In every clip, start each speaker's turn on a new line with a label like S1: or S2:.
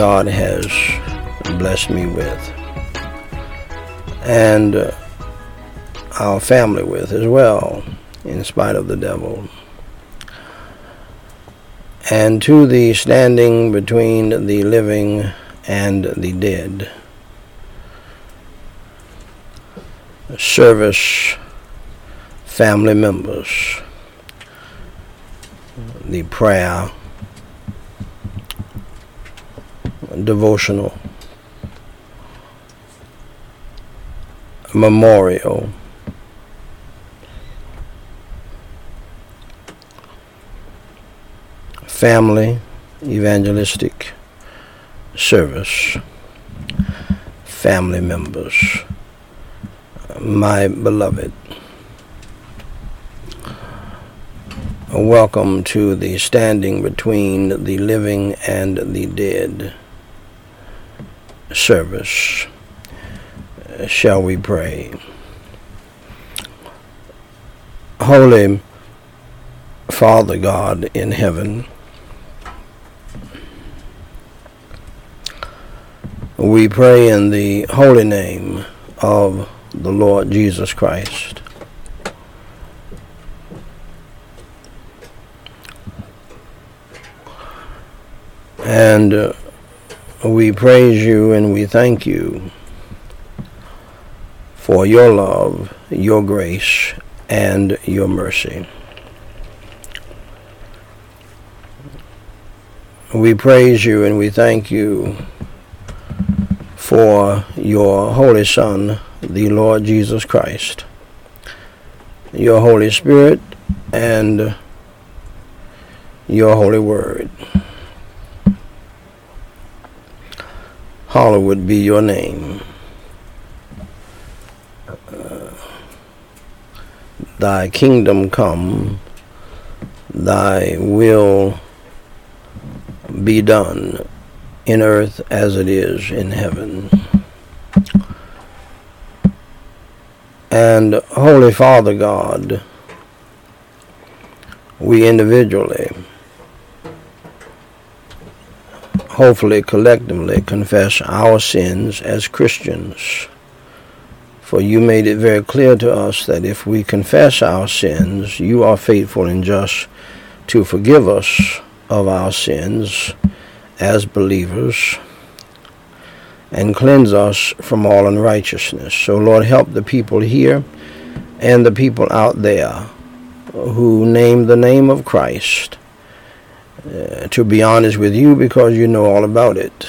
S1: God has blessed me with, and uh, our family with as well, in spite of the devil. And to the standing between the living and the dead. Service family members, the prayer, devotional, memorial, family evangelistic service, family members, my beloved. Welcome to the standing between the living and the dead service. Shall we pray? Holy Father God in heaven, we pray in the holy name of the Lord Jesus Christ. And uh, we praise you and we thank you for your love, your grace, and your mercy. We praise you and we thank you for your Holy Son, the Lord Jesus Christ, your Holy Spirit, and your Holy Word. Hallowed be your name. Uh, thy kingdom come, thy will be done in earth as it is in heaven. And Holy Father God, we individually hopefully collectively confess our sins as Christians. For you made it very clear to us that if we confess our sins, you are faithful and just to forgive us of our sins as believers and cleanse us from all unrighteousness. So, Lord, help the people here and the people out there who name the name of Christ uh, to be honest with you because you know all about it.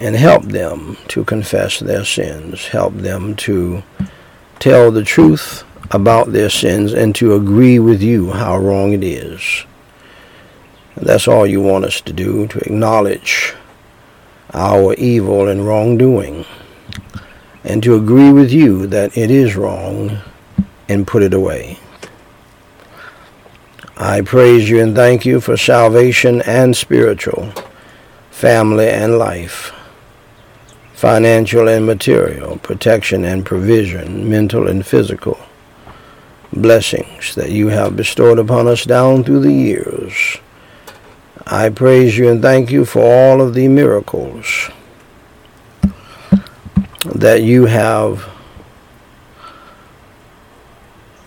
S1: And help them to confess their sins. Help them to tell the truth about their sins and to agree with you how wrong it is. that's all you want us to do, to acknowledge our evil and wrongdoing and to agree with you that it is wrong and put it away. I praise you and thank you for salvation and spiritual, family and life, financial and material, protection and provision, mental and physical blessings that you have bestowed upon us down through the years. I praise you and thank you for all of the miracles that you have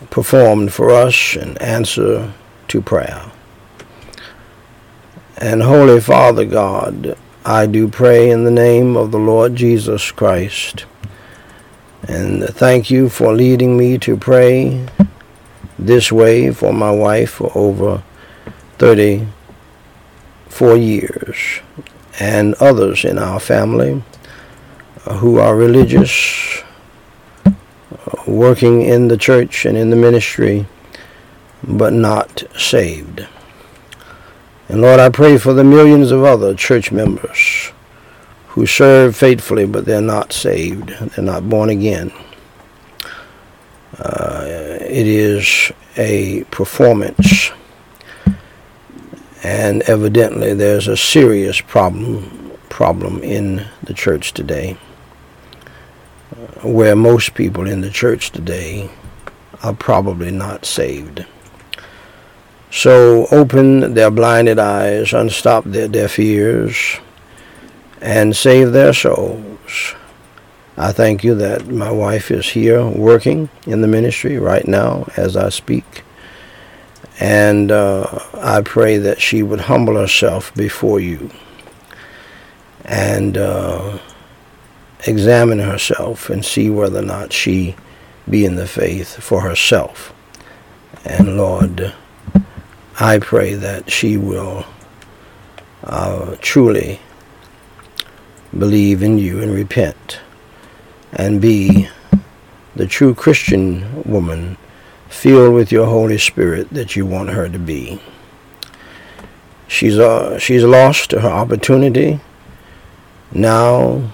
S1: performed for us and answer to prayer. And Holy Father God, I do pray in the name of the Lord Jesus Christ. And thank you for leading me to pray this way for my wife for over 34 years and others in our family who are religious, working in the church and in the ministry but not saved. And Lord, I pray for the millions of other church members who serve faithfully, but they're not saved. They're not born again. Uh, it is a performance. And evidently, there's a serious problem problem in the church today, where most people in the church today are probably not saved. So open their blinded eyes, unstop their deaf ears, and save their souls. I thank you that my wife is here working in the ministry right now as I speak. And uh, I pray that she would humble herself before you and uh, examine herself and see whether or not she be in the faith for herself. And Lord, I pray that she will uh, truly believe in you and repent and be the true Christian woman filled with your Holy Spirit that you want her to be. She's uh, she's lost her opportunity now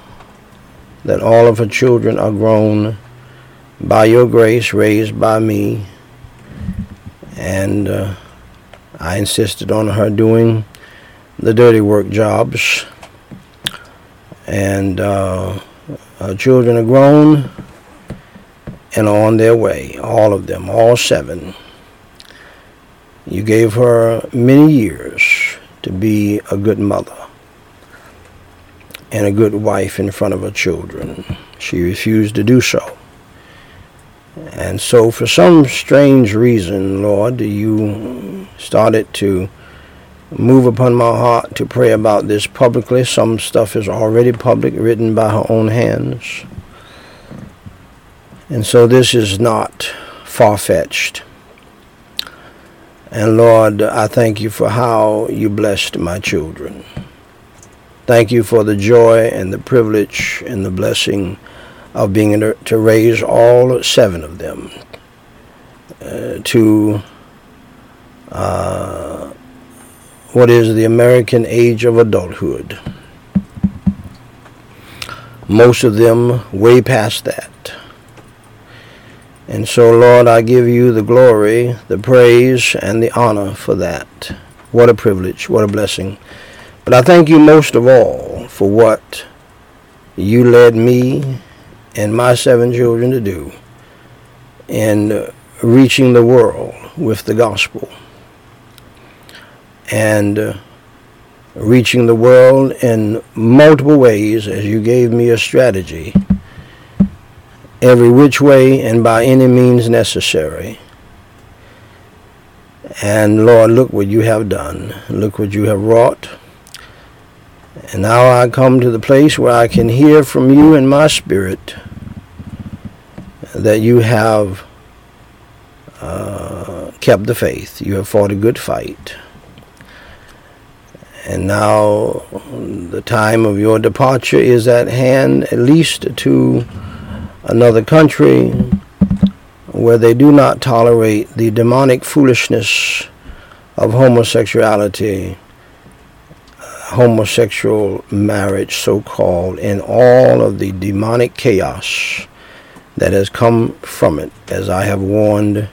S1: that all of her children are grown by your grace, raised by me, and uh, I insisted on her doing the dirty work jobs, and uh, her children are grown and on their way, all of them, all seven. You gave her many years to be a good mother and a good wife in front of her children. She refused to do so. And so, for some strange reason, Lord, you started to move upon my heart to pray about this publicly. Some stuff is already public, written by her own hands. And so, this is not far fetched. And Lord, I thank you for how you blessed my children. Thank you for the joy and the privilege and the blessing of being able to raise all seven of them uh, to uh, what is the American age of adulthood. Most of them way past that. And so, Lord, I give you the glory, the praise, and the honor for that. What a privilege, what a blessing. But I thank you most of all for what you led me and my seven children to do in reaching the world with the gospel and uh, reaching the world in multiple ways as you gave me a strategy every which way and by any means necessary. And Lord, look what you have done. Look what you have wrought. And now I come to the place where I can hear from you in my spirit that you have uh, kept the faith. You have fought a good fight. And now the time of your departure is at hand, at least to another country where they do not tolerate the demonic foolishness of homosexuality homosexual marriage, so called, and all of the demonic chaos that has come from it, as I have warned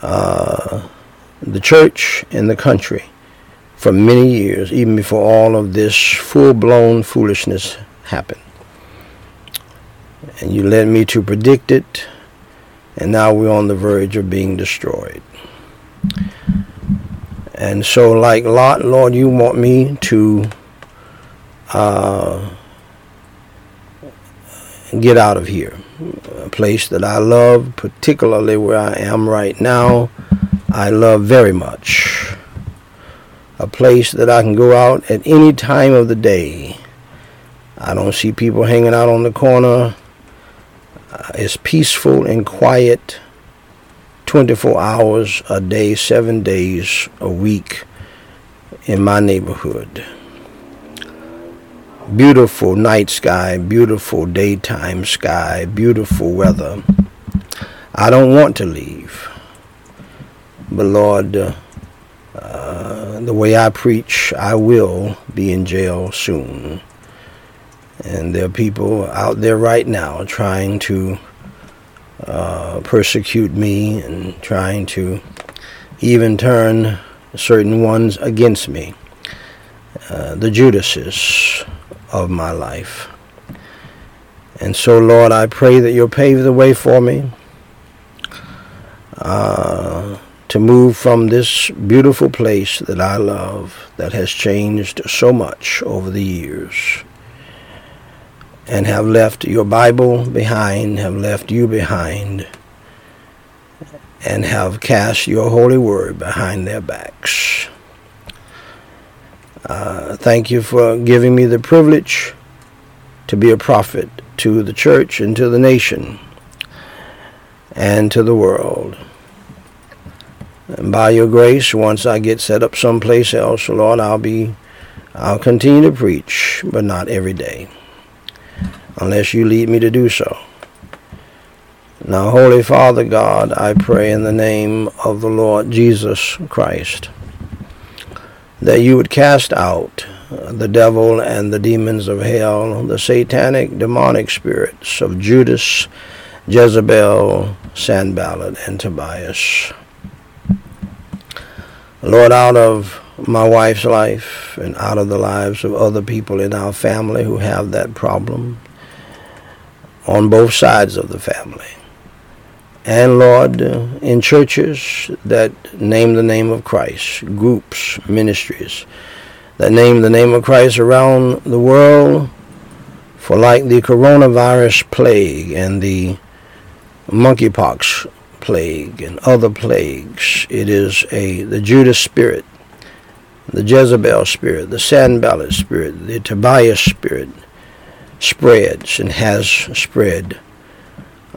S1: uh, the church and the country for many years, even before all of this full blown foolishness happened. And you led me to predict it, and now we're on the verge of being destroyed. And so, like Lot, Lord, you want me to uh, get out of here. A place that I love, particularly where I am right now, I love very much. A place that I can go out at any time of the day. I don't see people hanging out on the corner. Uh, it's peaceful and quiet. 24 hours a day, seven days a week in my neighborhood. Beautiful night sky, beautiful daytime sky, beautiful weather. I don't want to leave. But Lord, uh, the way I preach, I will be in jail soon. And there are people out there right now trying to uh, persecute me and trying to even turn certain ones against me. Uh, the Judases of my life. And so, Lord, I pray that you'll pave the way for me. Uh, to move from this beautiful place that I love that has changed so much over the years and have left your Bible behind, have left you behind, and have cast your holy word behind their backs. Uh, thank you for giving me the privilege to be a prophet to the church and to the nation and to the world. And by your grace, once I get set up someplace else, Lord, I'll be, I'll continue to preach, but not every day, unless you lead me to do so. Now, Holy Father God, I pray in the name of the Lord Jesus Christ that you would cast out the devil and the demons of hell, the satanic, demonic spirits of Judas, Jezebel, Sanballat, and Tobias. Lord, out of my wife's life and out of the lives of other people in our family who have that problem on both sides of the family. And Lord, uh, in churches that name the name of Christ, groups, ministries that name the name of Christ around the world, for like the coronavirus plague and the monkeypox plague and other plagues. It is a the Judas spirit, the Jezebel spirit, the Sanballat spirit, the Tobias spirit spreads and has spread,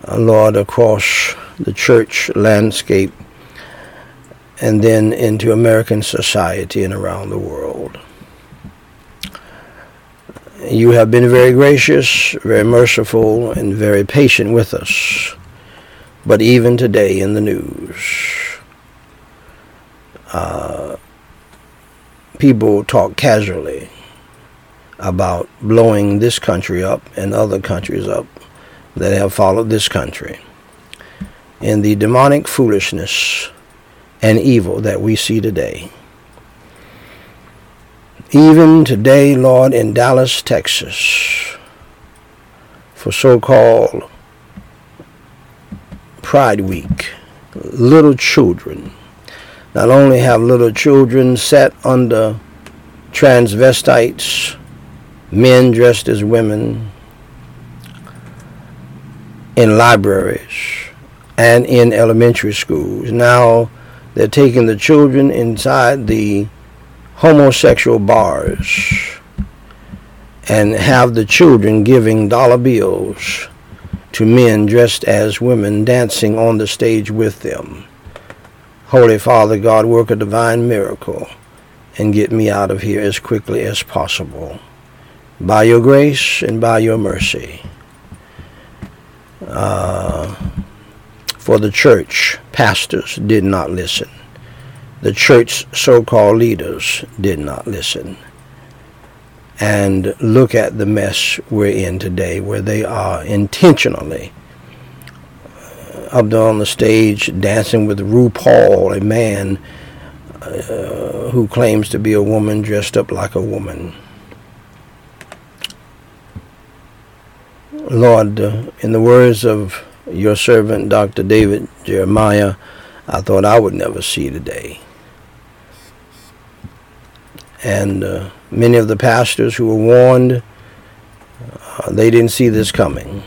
S1: uh, Lord, across the church landscape and then into American society and around the world. You have been very gracious, very merciful, and very patient with us. But even today in the news, uh, people talk casually about blowing this country up and other countries up that have followed this country. In the demonic foolishness and evil that we see today. Even today, Lord, in Dallas, Texas, for so called Pride Week, little children. Not only have little children sat under transvestites, men dressed as women, in libraries and in elementary schools. Now they're taking the children inside the homosexual bars and have the children giving dollar bills to men dressed as women dancing on the stage with them. Holy Father God, work a divine miracle and get me out of here as quickly as possible. By your grace and by your mercy. Uh, for the church, pastors did not listen. The church so-called leaders did not listen and look at the mess we're in today, where they are intentionally up there on the stage dancing with RuPaul, a man uh, who claims to be a woman dressed up like a woman. Lord, in the words of your servant, Dr. David Jeremiah, I thought I would never see the day. And uh, many of the pastors who were warned, uh, they didn't see this coming.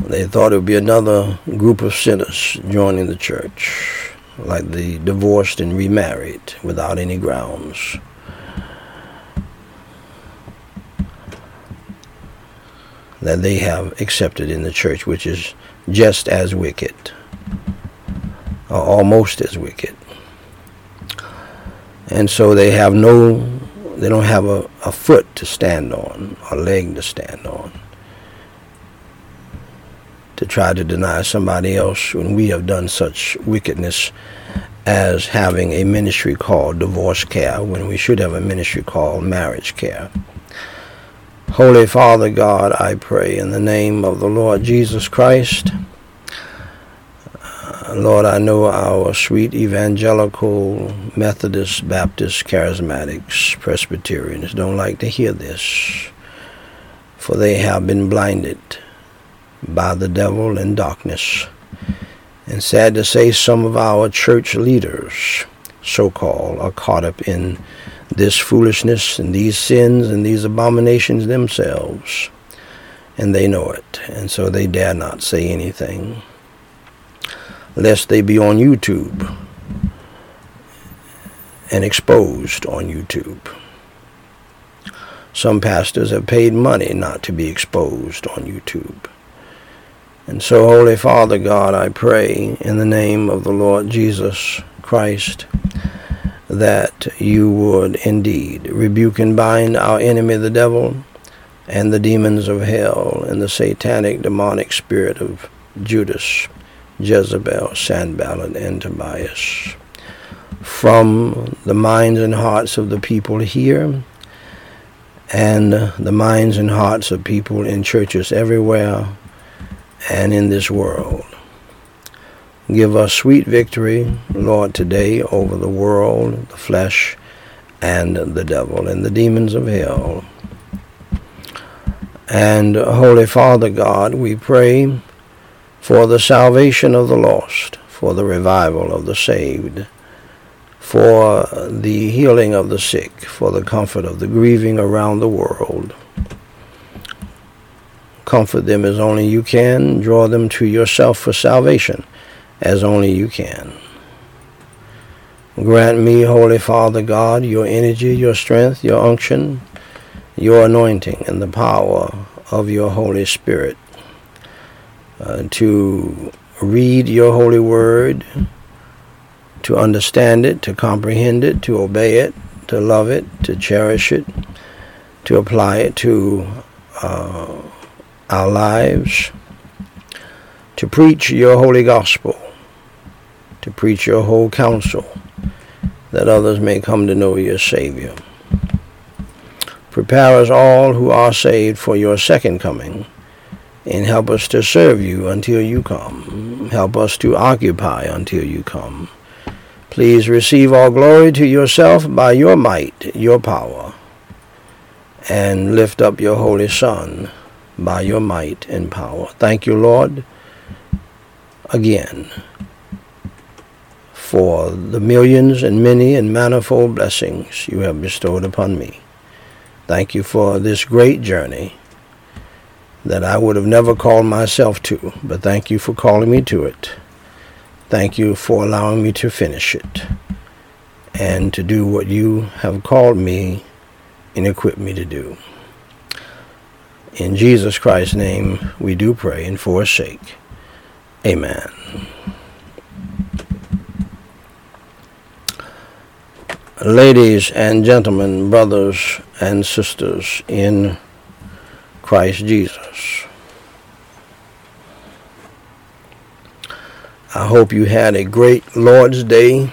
S1: They thought it would be another group of sinners joining the church, like the divorced and remarried without any grounds. That they have accepted in the church, which is just as wicked, or almost as wicked and so they have no they don't have a, a foot to stand on a leg to stand on to try to deny somebody else when we have done such wickedness as having a ministry called divorce care when we should have a ministry called marriage care. Holy Father God, I pray in the name of the Lord Jesus Christ. Uh, Lord, I know our sweet evangelical Methodist, Baptist, Charismatics, Presbyterians don't like to hear this, for they have been blinded by the devil and darkness, And sad to say, some of our church leaders, so called, are caught up in this foolishness and these sins and these abominations themselves. And they know it. And so they dare not say anything, lest they be on YouTube and exposed on YouTube. Some pastors have paid money not to be exposed on YouTube. And so, Holy Father God, I pray in the name of the Lord Jesus Christ that you would indeed rebuke and bind our enemy, the devil, and the demons of hell, and the satanic demonic spirit of Judas, Jezebel, Sanballat, and Tobias from the minds and hearts of the people here and the minds and hearts of people in churches everywhere and in this world. Give us sweet victory, Lord, today over the world, the flesh, and the devil, and the demons of hell. And Holy Father God, we pray for the salvation of the lost, for the revival of the saved, for the healing of the sick, for the comfort of the grieving around the world. Comfort them as only you can, draw them to yourself for salvation as only you can. Grant me, Holy Father God, your energy, your strength, your unction, your anointing, and the power of your Holy Spirit uh, to read your holy word to understand it, to comprehend it, to obey it, to love it, to cherish it, to apply it to uh, our lives, to preach your holy gospel, to preach your whole counsel, that others may come to know your Savior. Prepare us all who are saved for your second coming, and help us to serve you until you come. Help us to occupy until you come. Please receive all glory to yourself by your might, your power, and lift up your Holy Son by your might and power. Thank you, Lord, again for the millions and many and manifold blessings you have bestowed upon me. Thank you for this great journey that I would have never called myself to, but thank you for calling me to it. Thank you for allowing me to finish it and to do what you have called me and equipped me to do. In Jesus Christ's name we do pray and for his sake. Amen. Ladies and gentlemen, brothers and sisters in Christ Jesus. I hope you had a great Lord's Day.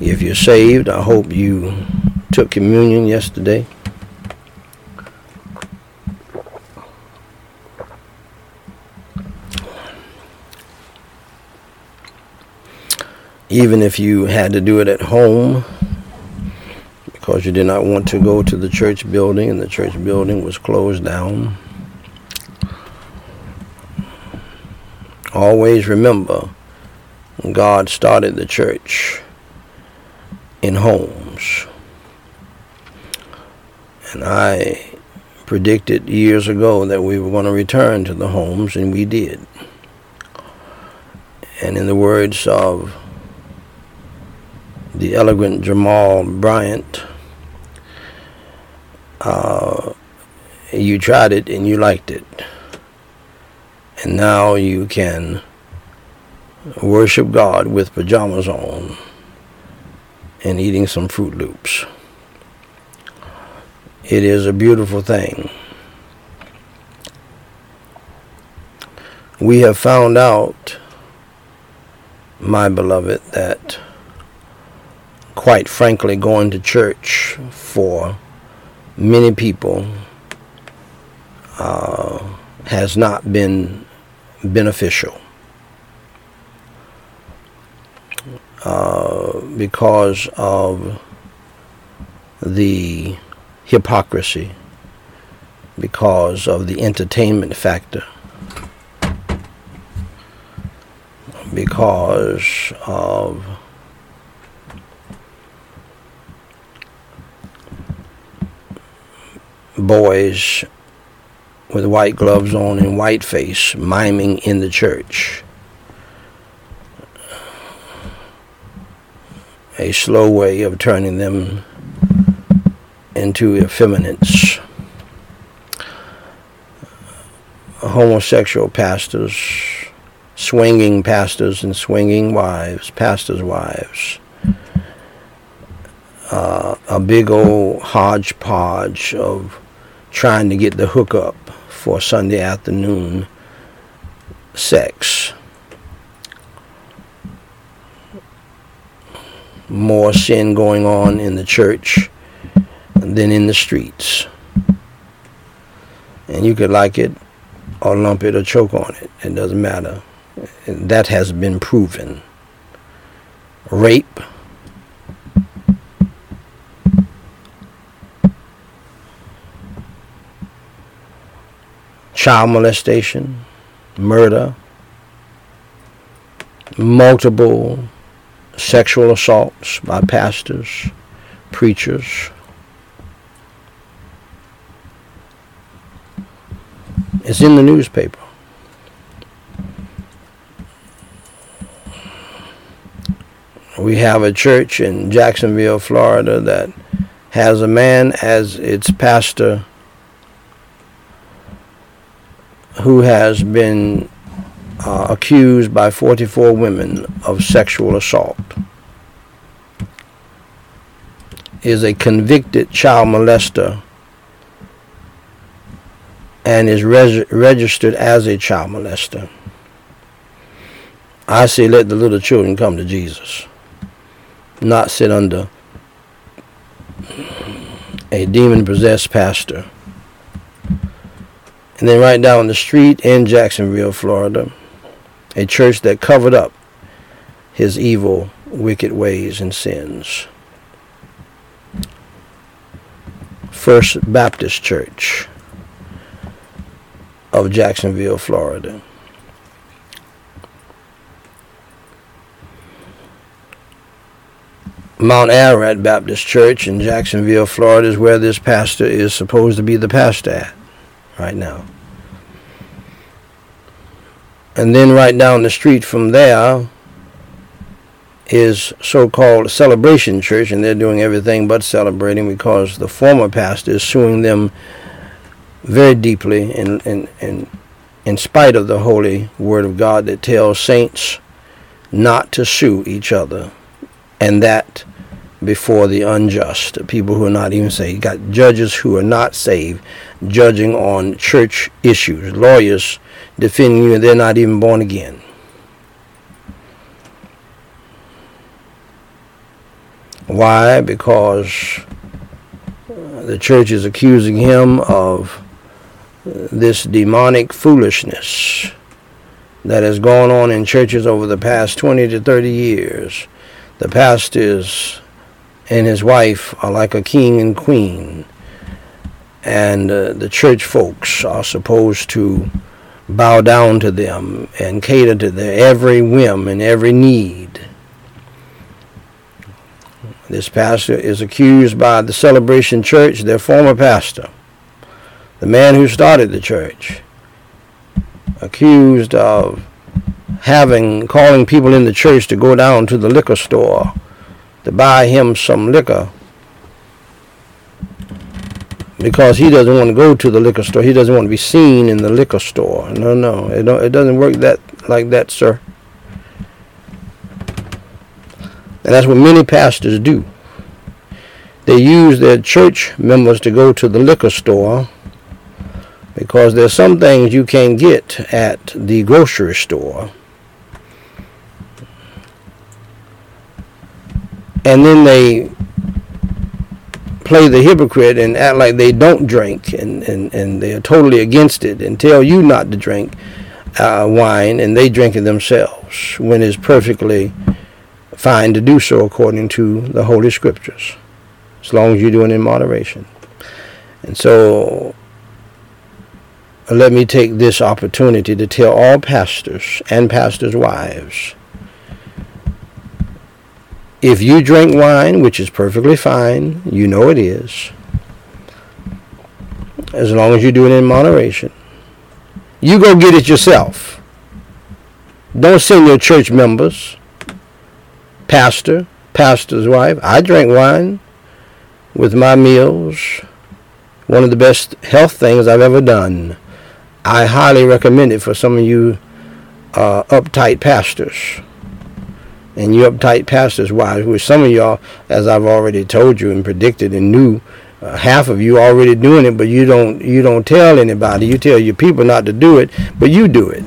S1: If you're saved, I hope you took communion yesterday. Even if you had to do it at home because you did not want to go to the church building and the church building was closed down. Always remember, God started the church in homes. And I predicted years ago that we were going to return to the homes, and we did. And in the words of the elegant Jamal Bryant, uh, you tried it and you liked it and now you can worship God with pajamas on and eating some Fruit Loops. It is a beautiful thing. We have found out, my beloved, that quite frankly, going to church for many people uh, has not been beneficial uh, because of the hypocrisy, because of the entertainment factor. because of boys with white gloves on and white face miming in the church. A slow way of turning them into effeminates. Homosexual pastors, swinging pastors and swinging wives, pastors' wives. Uh, a big old hodgepodge of trying to get the hookup for Sunday afternoon sex. More sin going on in the church than in the streets. And you could like it or lump it or choke on it. It doesn't matter. That has been proven. Rape child molestation, murder, multiple sexual assaults by pastors, preachers. It's in the newspaper. We have a church in Jacksonville, Florida that has a man as its pastor who has been uh, accused by 44 women of sexual assault is a convicted child molester and is registered as a child molester. I say let the little children come to Jesus, not sit under a demon possessed pastor and then right down the street in Jacksonville, Florida, a church that covered up his evil, wicked ways and sins. First Baptist Church of Jacksonville, Florida. Mount Ararat Baptist Church in Jacksonville, Florida is where this pastor is supposed to be the pastor at right now. And then right down the street from there is so-called Celebration Church, and they're doing everything but celebrating because the former pastor is suing them very deeply in, in, in, in spite of the holy word of God that tells saints not to sue each other, and that before the unjust, people who are not even saved. You got judges who are not saved judging on church issues, lawyers defending you, and they're not even born again. Why? Because uh, the church is accusing him of uh, this demonic foolishness that has gone on in churches over the past 20 to 30 years. The pastors and his wife are like a king and queen, and uh, the church folks are supposed to bow down to them and cater to their every whim and every need. This pastor is accused by the Celebration Church, their former pastor, the man who started the church, accused of having calling people in the church to go down to the liquor store to buy him some liquor because he doesn't want to go to the liquor store. He doesn't want to be seen in the liquor store. No, no, it don't, it doesn't work that like that, sir. And that's what many pastors do. They use their church members to go to the liquor store because there's some things you can't get at the grocery store. And then they play the hypocrite and act like they don't drink and, and, and they're totally against it and tell you not to drink uh, wine and they drink it themselves when it's perfectly fine to do so according to the Holy Scriptures, as long as you do it in moderation. And so let me take this opportunity to tell all pastors and pastors' wives If you drink wine, which is perfectly fine, you know it is, as long as you do it in moderation, you go get it yourself. Don't send your church members, pastor, pastor's wife. I drink wine with my meals. One of the best health things I've ever done. I highly recommend it for some of you uh, uptight pastors. And you uptight pastors' wives, which some of y'all, as I've already told you and predicted and knew, uh, half of you already doing it, but you don't you don't tell anybody. You tell your people not to do it, but you do it.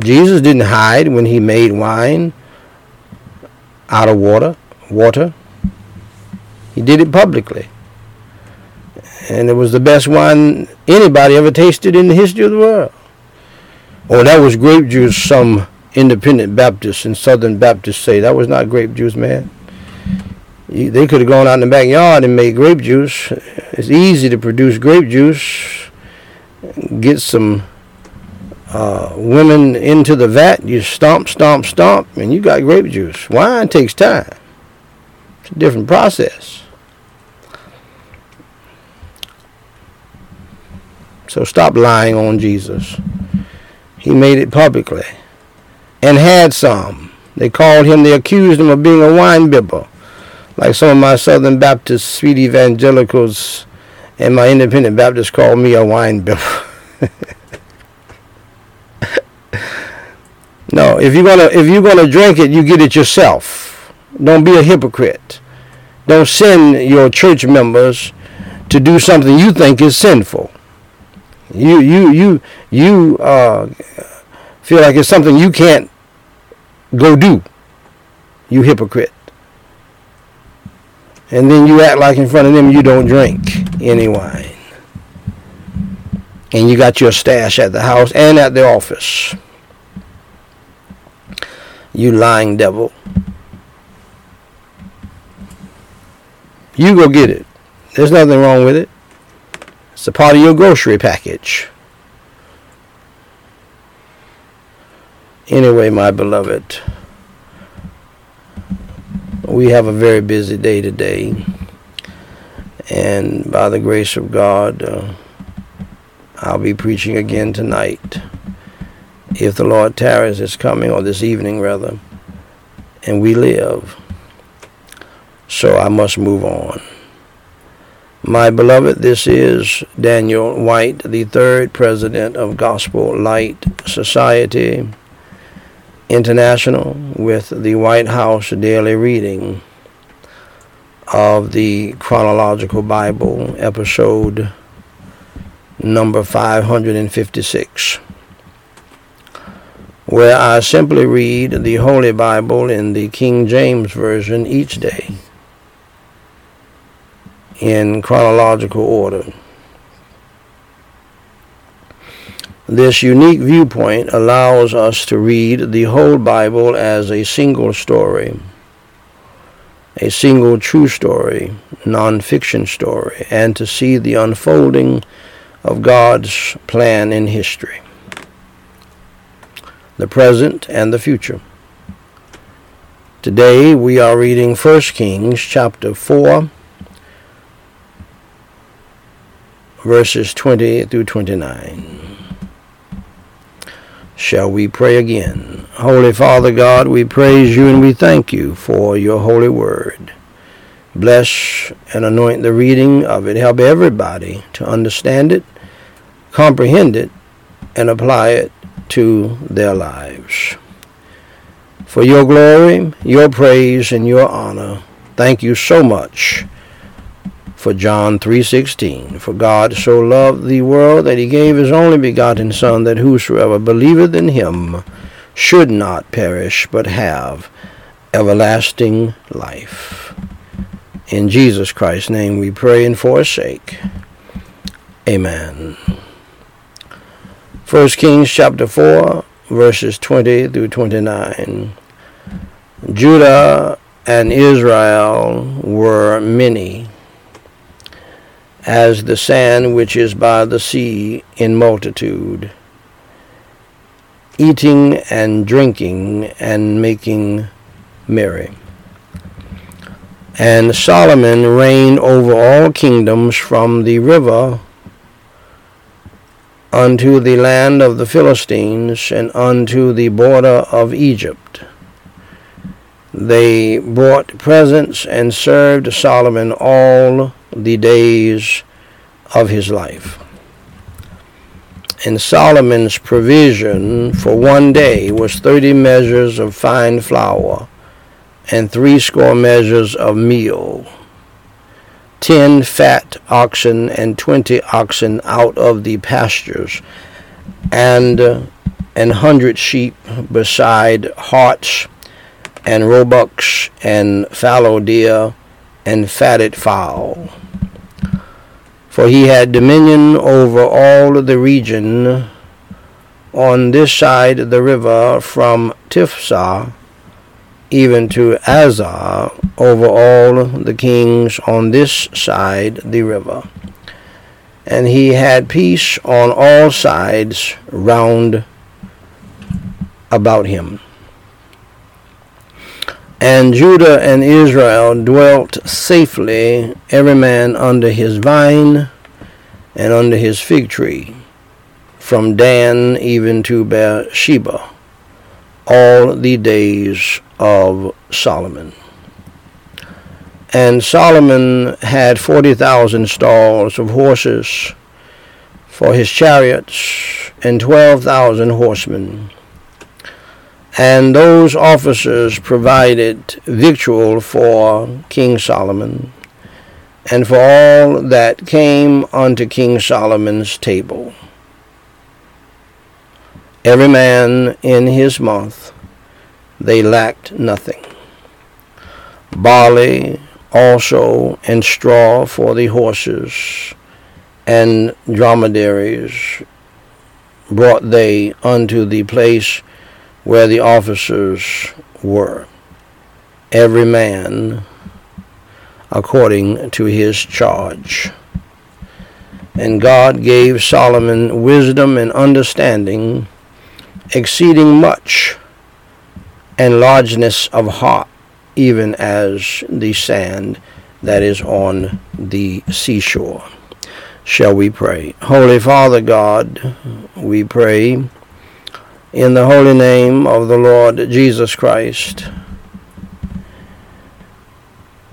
S1: Jesus didn't hide when he made wine out of water, water. He did it publicly. And it was the best wine anybody ever tasted in the history of the world. Oh, that was grape juice, some independent Baptists and Southern Baptists say. That was not grape juice, man. They could have gone out in the backyard and made grape juice. It's easy to produce grape juice. Get some uh, women into the vat. You stomp, stomp, stomp, and you got grape juice. Wine takes time. It's a different process. So stop lying on Jesus. He made it publicly and had some. They called him, they accused him of being a wine bibber. Like some of my Southern Baptist sweet evangelicals and my independent Baptists called me a wine bibber. no, if you're gonna if you're gonna drink it, you get it yourself. Don't be a hypocrite. Don't send your church members to do something you think is sinful. You you you you uh, feel like it's something you can't go do. You hypocrite. And then you act like in front of them you don't drink any wine. And you got your stash at the house and at the office. You lying devil. You go get it. There's nothing wrong with it. It's a part of your grocery package. Anyway, my beloved, we have a very busy day today. And by the grace of God, uh, I'll be preaching again tonight. If the Lord tarries is coming, or this evening rather, and we live. So I must move on. My beloved, this is Daniel Whyte, the third president of Gospel Light Society International, with the Whyte House Daily Reading of the Chronological Bible, episode number 556, where I simply read the Holy Bible in the King James Version each day in chronological order. This unique viewpoint allows us to read the whole Bible as a single story, a single true story, non-fiction story, and to see the unfolding of God's plan in history, the present and the future. Today we are reading 1 Kings chapter 4 verses 20 through 29. Shall we pray again? Holy Father God, we praise you and we thank you for your holy word. Bless and anoint the reading of it. Help everybody to understand it, comprehend it, and apply it to their lives. For your glory, your praise, and your honor, thank you so much for John 3:16 For God so loved the world that he gave his only begotten son that whosoever believeth in him should not perish but have everlasting life. In Jesus Christ's name we pray and forsake. Amen. 1 Kings chapter 4 verses 20 through 29. Judah and Israel were many as the sand which is by the sea in multitude. eating and drinking and making merry. And Solomon reigned over all kingdoms from the river unto the land of the Philistines and unto the border of Egypt. They brought presents and served Solomon all the days of his life. And Solomon's provision for one day was thirty measures of fine flour and threescore measures of meal, ten fat oxen and twenty oxen out of the pastures, and an hundred sheep beside harts and roebucks and fallow deer and fatted fowl. For he had dominion over all the region on this side the river from Tiphsah even to Azzah over all the kings on this side the river. And he had peace on all sides round about him. And Judah and Israel dwelt safely, every man under his vine and under his fig tree, from Dan even to Beersheba, all the days of Solomon. And Solomon had 40,000 stalls of horses for his chariots and 12,000 horsemen and those officers provided victual for King Solomon and for all that came unto King Solomon's table. Every man in his month, they lacked nothing. Barley also and straw for the horses and dromedaries brought they unto the place where the officers were, every man according to his charge. And God gave Solomon wisdom and understanding, exceeding much, and largeness of heart, even as the sand that is on the seashore. Shall we pray? Holy Father God, we pray in the holy name of the Lord Jesus Christ.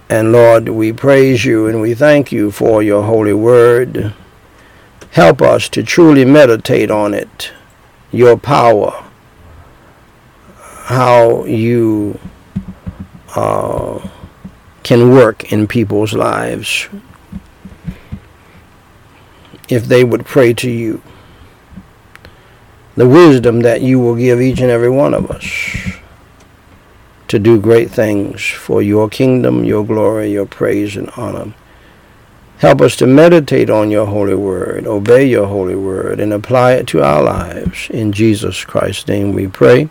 S1: And Lord, we praise you and we thank you for your holy word. Help us to truly meditate on it, your power, how you uh, can work in people's lives if they would pray to you the wisdom that you will give each and every one of us to do great things for your kingdom, your glory, your praise and honor. Help us to meditate on your holy word, obey your holy word, and apply it to our lives. In Jesus Christ's name we pray,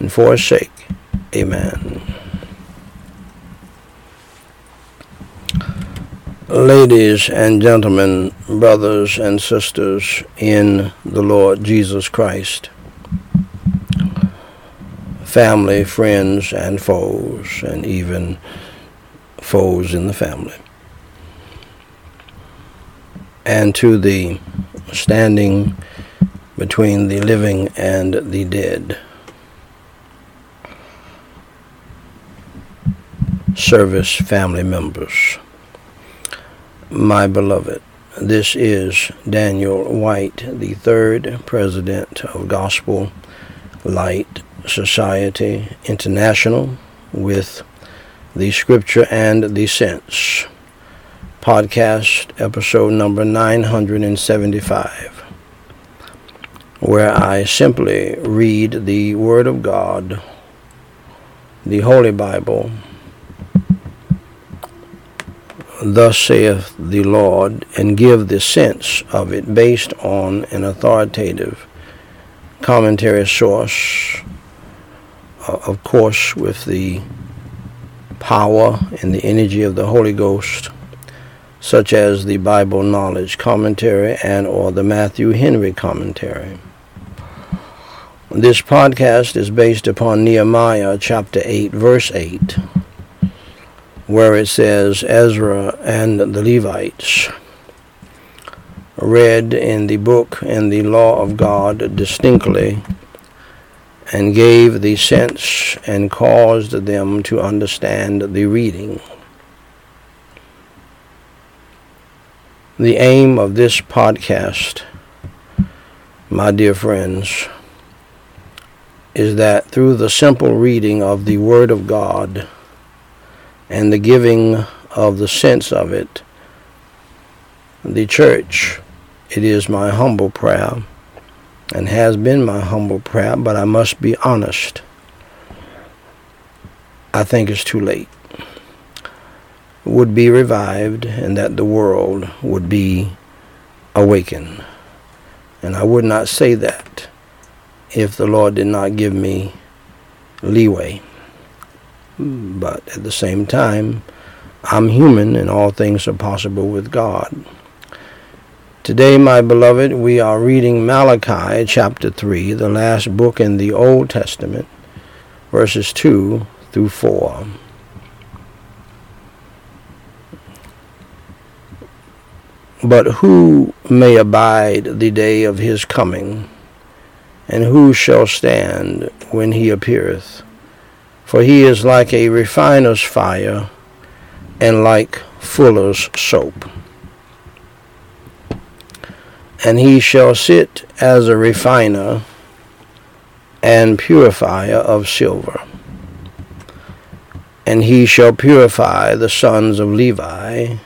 S1: and for his sake, amen. Ladies and gentlemen, brothers and sisters in the Lord Jesus Christ, family, friends, and foes, and even foes in the family, and to the standing between the living and the dead. Service family members my beloved. This is Daniel Whyte, the third president of Gospel Light Society International, with the Scripture and the Sense, podcast episode number 975, where I simply read the Word of God, the Holy Bible, thus saith the Lord, and give the sense of it based on an authoritative commentary source, uh, of course, with the power and the energy of the Holy Ghost, such as the Bible Knowledge Commentary and or the Matthew Henry Commentary. This podcast is based upon Nehemiah chapter 8, verse 8, where it says, Ezra and the Levites read in the book and the law of God distinctly and gave the sense and caused them to understand the reading. The aim of this podcast, my dear friends, is that through the simple reading of the Word of God and the giving of the sense of it, the church, it is my humble prayer and has been my humble prayer, but I must be honest. I think it's too late. Would be revived and that the world would be awakened. And I would not say that if the Lord did not give me leeway. But at the same time, I'm human and all things are possible with God. Today, my beloved, we are reading Malachi chapter 3, the last book in the Old Testament, verses 2 through 4. But who may abide the day of his coming? and who shall stand when he appeareth? For he is like a refiner's fire, and like fuller's soap. And he shall sit as a refiner and purifier of silver. And he shall purify the sons of Levi,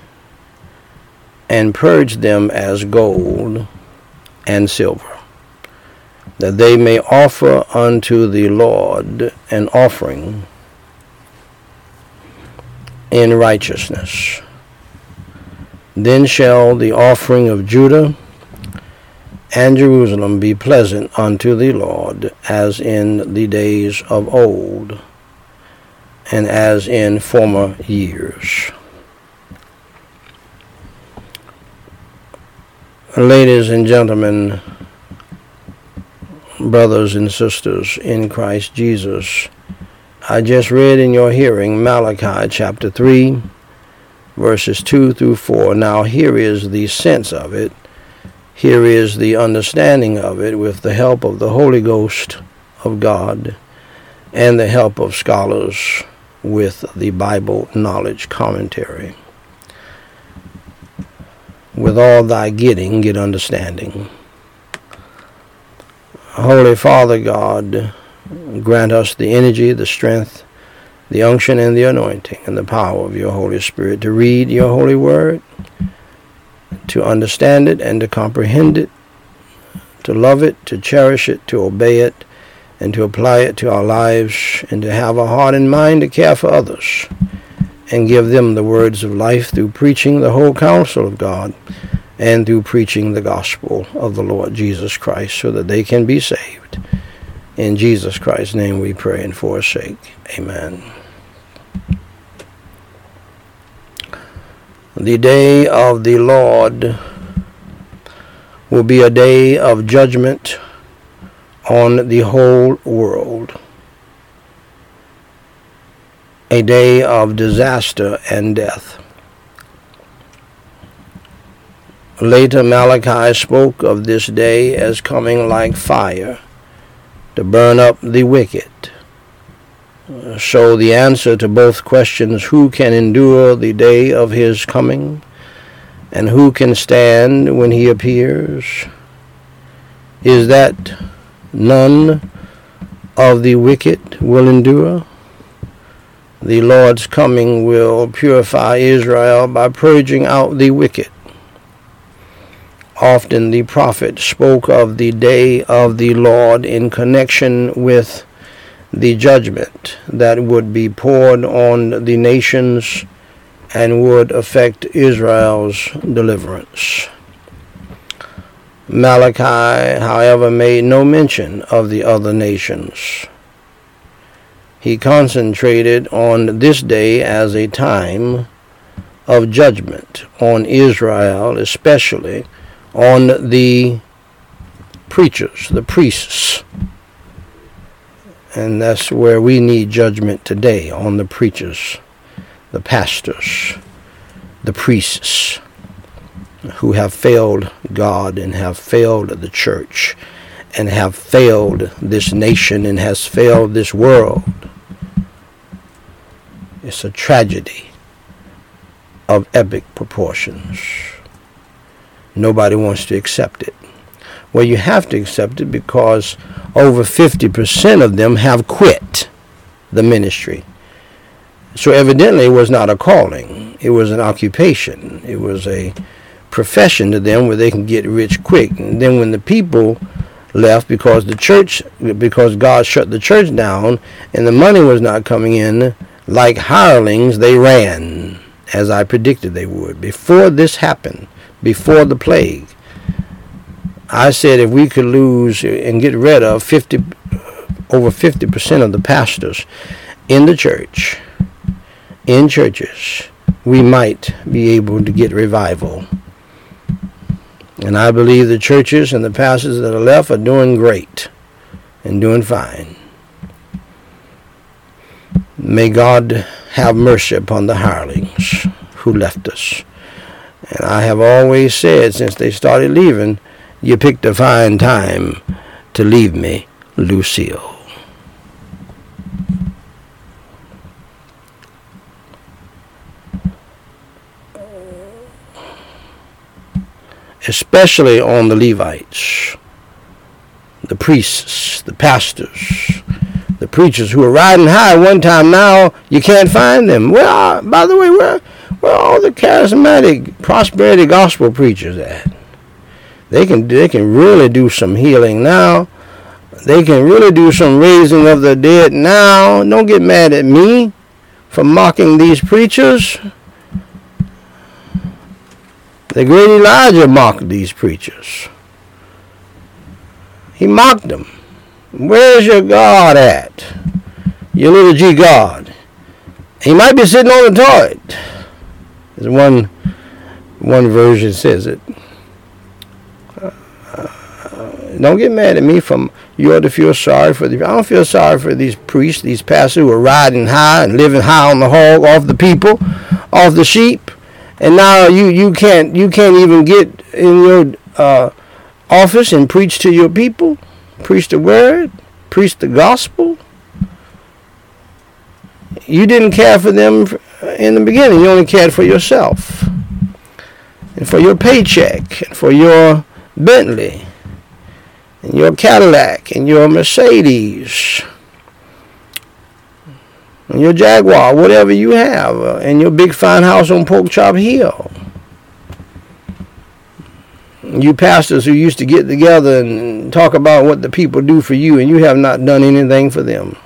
S1: and purge them as gold and silver that they may offer unto the Lord an offering in righteousness. Then shall the offering of Judah and Jerusalem be pleasant unto the Lord, as in the days of old, and as in former years. Ladies and gentlemen, brothers and sisters in Christ Jesus. I just read in your hearing Malachi chapter 3, verses 2 through 4. Now, here is the sense of it. Here is the understanding of it with the help of the Holy Ghost of God and the help of scholars with the Bible knowledge commentary. With all thy getting, get understanding. Holy Father God, grant us the energy, the strength, the unction, and the anointing, and the power of your Holy Spirit to read your holy word, to understand it and to comprehend it, to love it, to cherish it, to obey it, and to apply it to our lives, and to have a heart and mind to care for others, and give them the words of life through preaching the whole counsel of God and through preaching the gospel of the Lord Jesus Christ so that they can be saved. In Jesus Christ's name we pray and forsake. Amen. The day of the Lord will be a day of judgment on the whole world. A day of disaster and death. Later, Malachi spoke of this day as coming like fire to burn up the wicked. So, the answer to both questions who can endure the day of his coming and who can stand when he appears is that none of the wicked will endure. The Lord's coming will purify Israel by purging out the wicked often the prophet spoke of the day of the Lord in connection with the judgment that would be poured on the nations and would affect Israel's deliverance. Malachi, however, made no mention of the other nations. He concentrated on this day as a time of judgment on Israel, especially on the preachers, the priests, And that's where we need judgment today on the preachers, the pastors, the priests who have failed God and have failed the church and have failed this nation and has failed this world. It's a tragedy of epic proportions. Nobody wants to accept it. Well, you have to accept it because over 50% of them have quit the ministry. So evidently it was not a calling. It was an occupation. It was a profession to them where they can get rich quick. And then when the people left because the church because God shut the church down and the money was not coming in like hirelings they ran as I predicted they would before this happened before the plague I said if we could lose and get rid of 50 over 50% of the pastors in the church in churches we might be able to get revival and I believe the churches and the pastors that are left are doing great and doing fine. May God have mercy upon the hirelings who left us. And I have always said since they started leaving, you picked a fine time to leave me, Lucille. especially on the Levites, the priests, the pastors, the preachers who were riding high one time now you can't find them. Well, by the way, where where all the charismatic prosperity gospel preachers at? They can they can really do some healing now. They can really do some raising of the dead now. Don't get mad at me for mocking these preachers. The great Elijah mocked these preachers. He mocked them. Where's your God at? Your little G God. He might be sitting on the toilet. As one one version says it. Uh, don't get mad at me from you ought to feel sorry for the I don't feel sorry for these priests, these pastors who are riding high and living high on the hog off the people, off the sheep and now you you can't you can't even get in your uh, office and preach to your people, preach the word, preach the gospel. You didn't care for them in the beginning. You only cared for yourself and for your paycheck and for your Bentley and your Cadillac and your Mercedes and your Jaguar, whatever you have, uh, and your big fine house on Pork Chop Hill. You pastors who used to get together and talk about what the people do for you, and you have not done anything for them.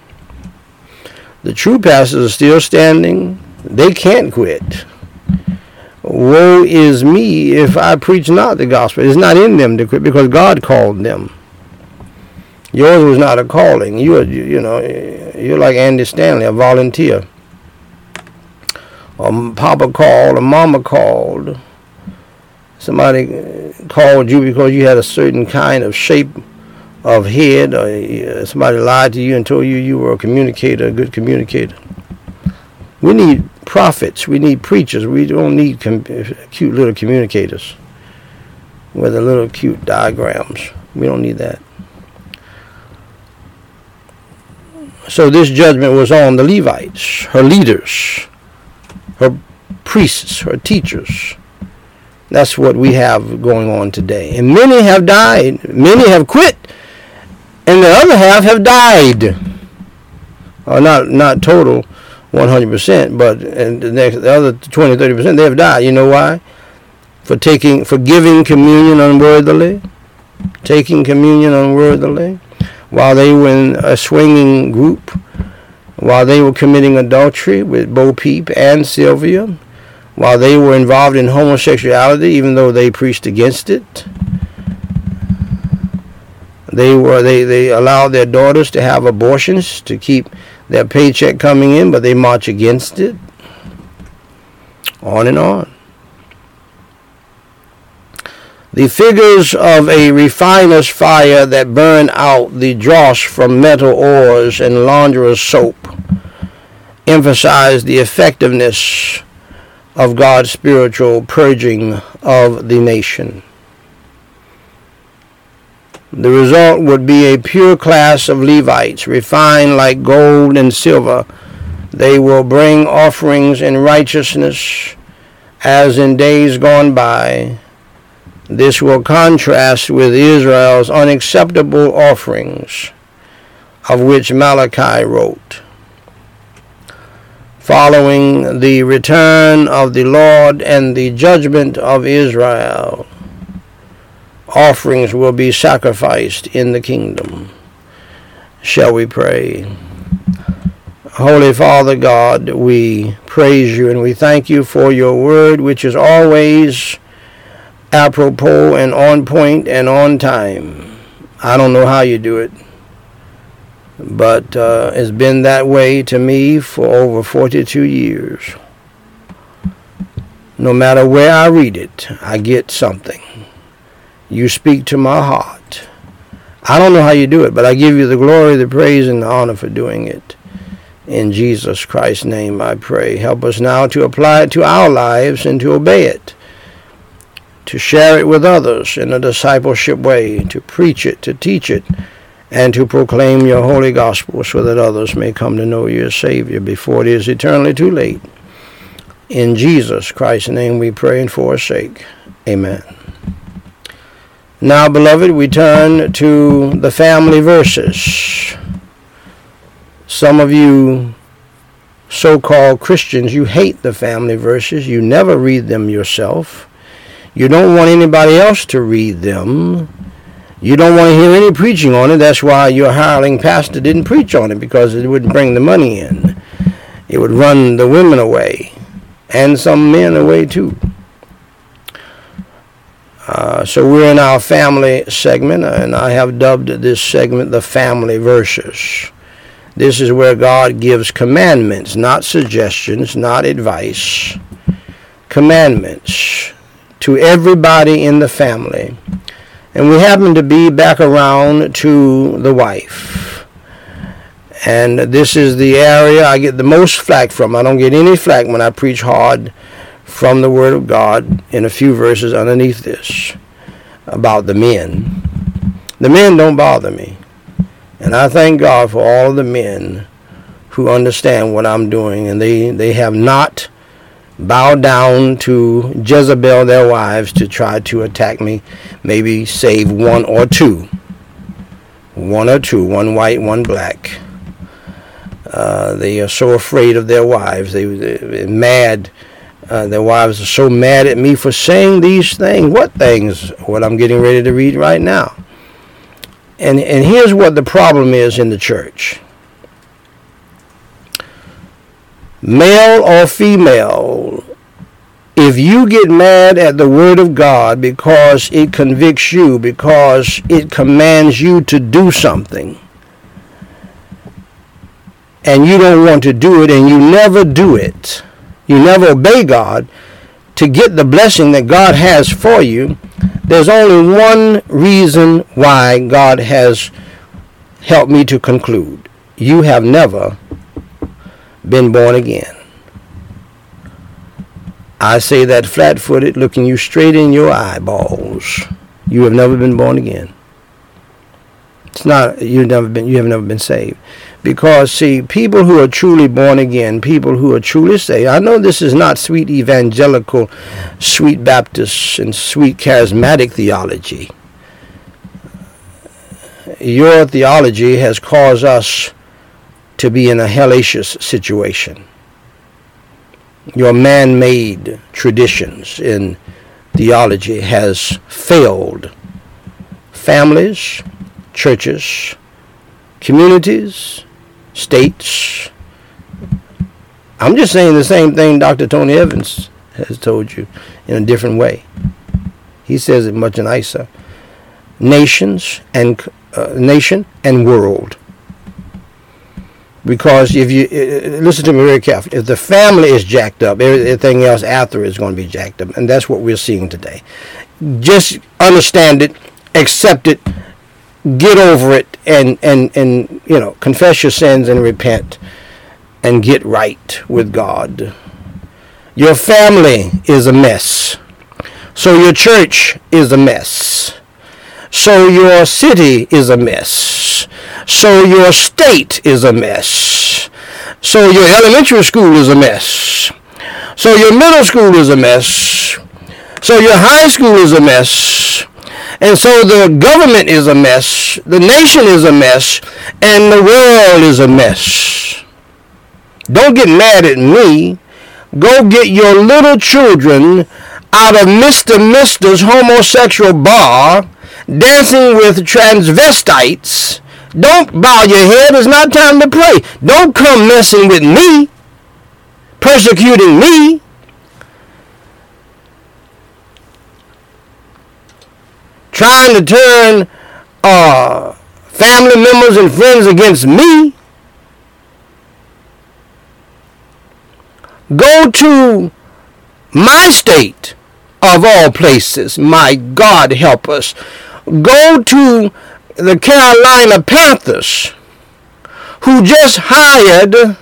S1: The true pastors are still standing. They can't quit. Woe is me if I preach not the gospel. It's not in them to quit because God called them. Yours was not a calling. You are, you know, you're like Andy Stanley, a volunteer. A Papa called, a Mama called. Somebody called you because you had a certain kind of shape of head, or uh, somebody lied to you and told you you were a communicator, a good communicator. We need prophets. We need preachers. We don't need cute little communicators with little cute diagrams. We don't need that. So this judgment was on the Levites, her leaders, her priests, her teachers. That's what we have going on today. And many have died. Many have quit. And the other half have died. Uh, not not total 100%, but and the, next, the other 20, 30%, they have died. You know why? For taking, for giving communion unworthily. Taking communion unworthily while they were in a swinging group, while they were committing adultery with Bo Peep and Sylvia, while they were involved in homosexuality, even though they preached against it. They were they, they allowed their daughters to have abortions to keep their paycheck coming in, but they march against it. On and on. The figures of a refiner's fire that burn out the dross from metal ores and launderer's soap emphasize the effectiveness of God's spiritual purging of the nation. The result would be a pure class of Levites, refined like gold and silver. They will bring offerings in righteousness as in days gone by this will contrast with Israel's unacceptable offerings, of which Malachi wrote. Following the return of the Lord and the judgment of Israel, offerings will be sacrificed in the kingdom. Shall we pray? Holy Father God, we praise you and we thank you for your word, which is always apropos and on point and on time. I don't know how you do it, but uh, it's been that way to me for over 42 years. No matter where I read it, I get something. You speak to my heart. I don't know how you do it, but I give you the glory, the praise, and the honor for doing it. In Jesus Christ's name I pray. Help us now to apply it to our lives and to obey it to share it with others in a discipleship way, to preach it, to teach it, and to proclaim your holy gospel so that others may come to know you as Savior before it is eternally too late. In Jesus Christ's name we pray and forsake. Amen. Now, beloved, we turn to the family verses. Some of you so called Christians, you hate the family verses. You never read them yourself. You don't want anybody else to read them. You don't want to hear any preaching on it. That's why your hireling pastor didn't preach on it because it wouldn't bring the money in. It would run the women away and some men away too. Uh, so we're in our family segment, and I have dubbed this segment the family verses. This is where God gives commandments, not suggestions, not advice. Commandments to everybody in the family. And we happen to be back around to the wife. And this is the area I get the most flack from. I don't get any flack when I preach hard from the Word of God in a few verses underneath this about the men. The men don't bother me. And I thank God for all the men who understand what I'm doing and they, they have not bow down to Jezebel, their wives, to try to attack me, maybe save one or two. One or two, one white, one black. Uh, they are so afraid of their wives. They, are mad. Uh, their wives are so mad at me for saying these things. What things? What I'm getting ready to read right now. And, and here's what the problem is in the church male or female, if you get mad at the Word of God because it convicts you, because it commands you to do something, and you don't want to do it, and you never do it, you never obey God to get the blessing that God has for you, there's only one reason why God has helped me to conclude. You have never been born again. I say that flat footed, looking you straight in your eyeballs. You have never been born again. It's not you've never been you have never been saved. Because see, people who are truly born again, people who are truly saved, I know this is not sweet evangelical, sweet Baptist and sweet charismatic theology. Your theology has caused us to be in a hellacious situation. Your man-made traditions in theology has failed families, churches, communities, states. I'm just saying the same thing Dr. Tony Evans has told you in a different way. He says it much nicer. Nations and uh, nation and world. Because if you listen to me very carefully, if the family is jacked up, everything else after is going to be jacked up, and that's what we're seeing today. just understand it, accept it, get over it, and, and, and you know, confess your sins and repent and get right with God. Your family is a mess. So your church is a mess. So your city is a mess. So your state is a mess. So your elementary school is a mess. So your middle school is a mess. So your high school is a mess. And so the government is a mess. The nation is a mess. And the world is a mess. Don't get mad at me. Go get your little children out of Mr. Misster's homosexual bar dancing with transvestites. Don't bow your head. It's not time to pray. Don't come messing with me, persecuting me. Trying to turn uh, family members and friends against me. Go to my state of all places. My God help us. Go to the Carolina Panthers who just hired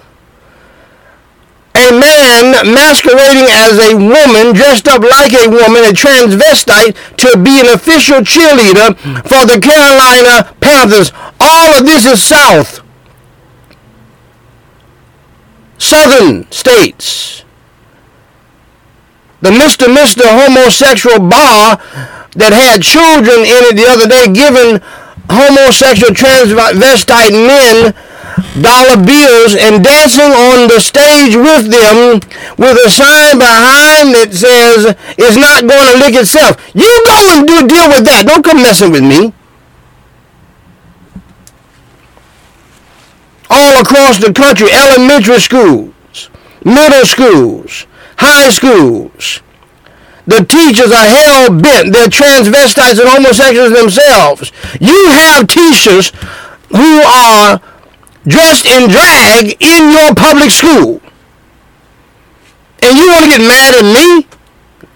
S1: a man masquerading as a woman, dressed up like a woman, a transvestite, to be an official cheerleader for the Carolina Panthers. All of this is South. Southern states the Mr. Misster homosexual bar that had children in it the other day giving homosexual transvestite men dollar bills and dancing on the stage with them with a sign behind that says it's not going to lick itself. You go and do deal with that. Don't come messing with me. All across the country, elementary schools, middle schools, high schools. The teachers are hell bent. They're transvestites and homosexuals themselves. You have teachers who are dressed in drag in your public school. And you want to get mad at me,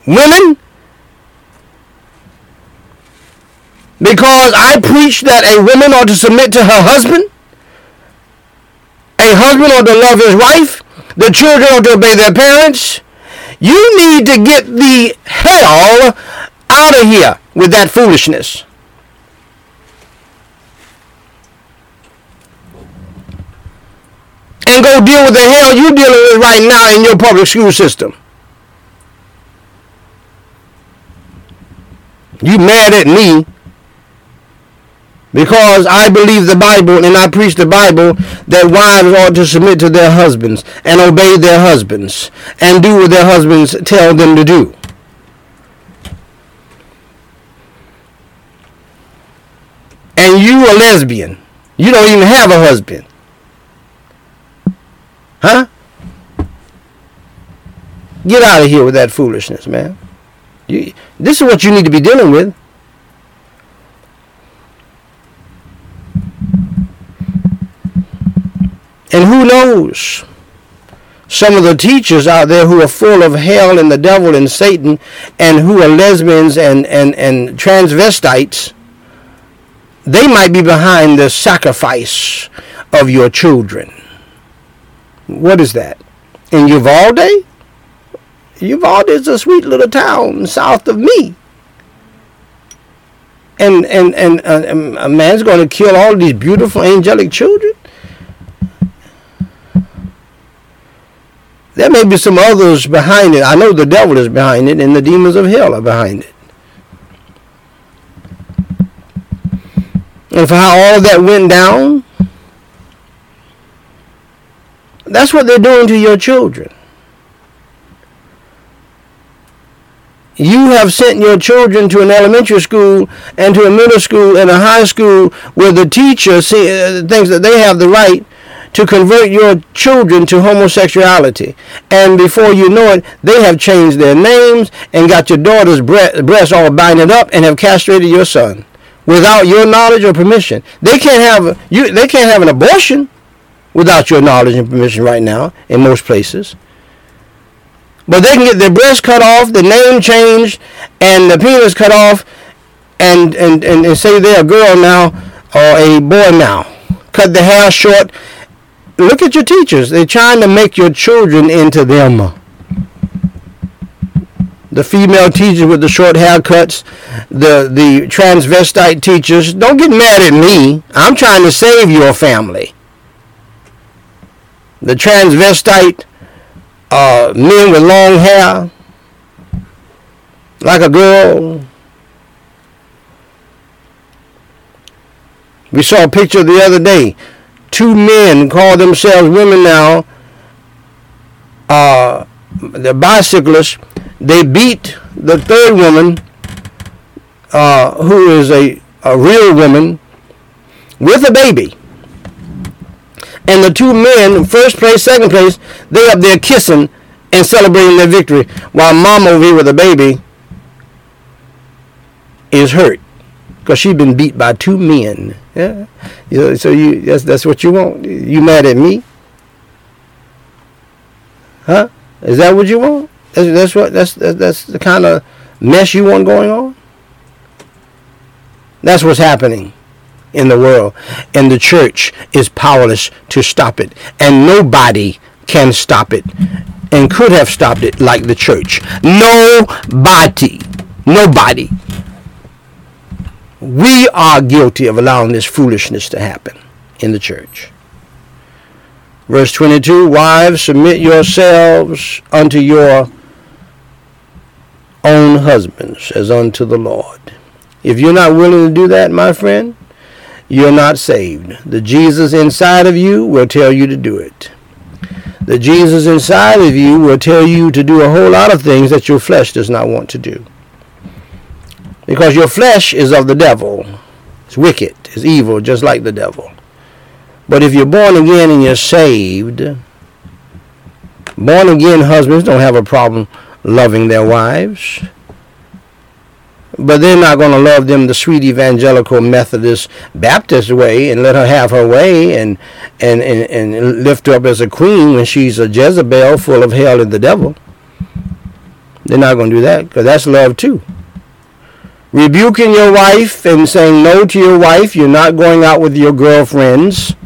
S1: women? Because I preach that a woman ought to submit to her husband? A husband ought to love his wife? The children ought to obey their parents? You need to get the hell out of here with that foolishness. And go deal with the hell you're dealing with right now in your public school system. You mad at me because I believe the Bible and I preach the Bible that wives ought to submit to their husbands and obey their husbands and do what their husbands tell them to do. And you a lesbian. You don't even have a husband. Huh? Get out of here with that foolishness, man. You, this is what you need to be dealing with. And who knows? Some of the teachers out there who are full of hell and the devil and Satan and who are lesbians and, and, and transvestites, they might be behind the sacrifice of your children. What is that? In Uvalde? Uvalde is a sweet little town south of me. And, and, and, uh, a man's going to kill all these beautiful angelic children? There may be some others behind it. I know the devil is behind it and the demons of hell are behind it. And for how all that went down, that's what they're doing to your children. You have sent your children to an elementary school and to a middle school and a high school where the teacher uh, thinks that they have the right to convert your children to homosexuality. And before you know it, they have changed their names and got your daughter's breasts all binded up and have castrated your son without your knowledge or permission. They can't have you. They can't have an abortion without your knowledge and permission right now in most places. But they can get their breasts cut off, the name changed, and the penis cut off, and, and, and, and say they're a girl now or a boy now. Cut the hair short. Look at your teachers. They're trying to make your children into them the female teachers with the short haircuts, the the transvestite teachers. Don't get mad at me. I'm trying to save your family. The transvestite uh, men with long hair, like a girl. We saw a picture the other day. Two men call themselves women now. Uh, the bicyclists they beat the third woman, uh, who is a, a real woman, with a baby. And the two men, first place, second place, they up there kissing and celebrating their victory, while mom over here with a baby is hurt because she's been beat by two men. Yeah, you know, so you that's that's what you want. You mad at me? Huh? Is that what you want? That's, that's what that's that's the kind of mess you want going on. That's what's happening in the world, and the church is powerless to stop it, and nobody can stop it, and could have stopped it like the church. Nobody, nobody. We are guilty of allowing this foolishness to happen in the church. Verse 22 Wives, submit yourselves unto your own husbands as unto the Lord. If you're not willing to do that, my friend, you're not saved. The Jesus inside of you will tell you to do it. The Jesus inside of you will tell you to do a whole lot of things that your flesh does not want to do. Because your flesh is of the devil. It's wicked. It's evil, just like the devil. But if you're born again and you're saved, born again husbands don't have a problem loving their wives. But they're not going to love them the sweet evangelical Methodist Baptist way and let her have her way and, and, and, and lift her up as a queen when she's a Jezebel full of hell and the devil. They're not going to do that because that's love too. Rebuking your wife and saying no to your wife, you're not going out with your girlfriends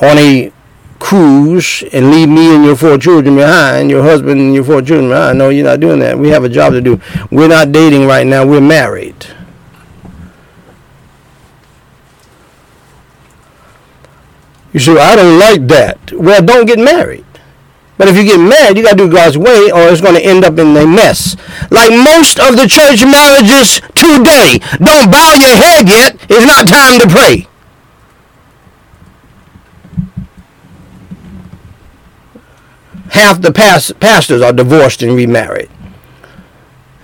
S1: on a cruise and leave me and your four children behind, your husband and your four children behind. No, you're not doing that. We have a job to do. We're not dating right now. We're married. You say, I don't like that. Well, don't get married. But if you get married, you got to do God's way or it's going to end up in a mess. Like most of the church marriages today. Don't bow your head yet. It's not time to pray. Half the pastors are divorced and remarried.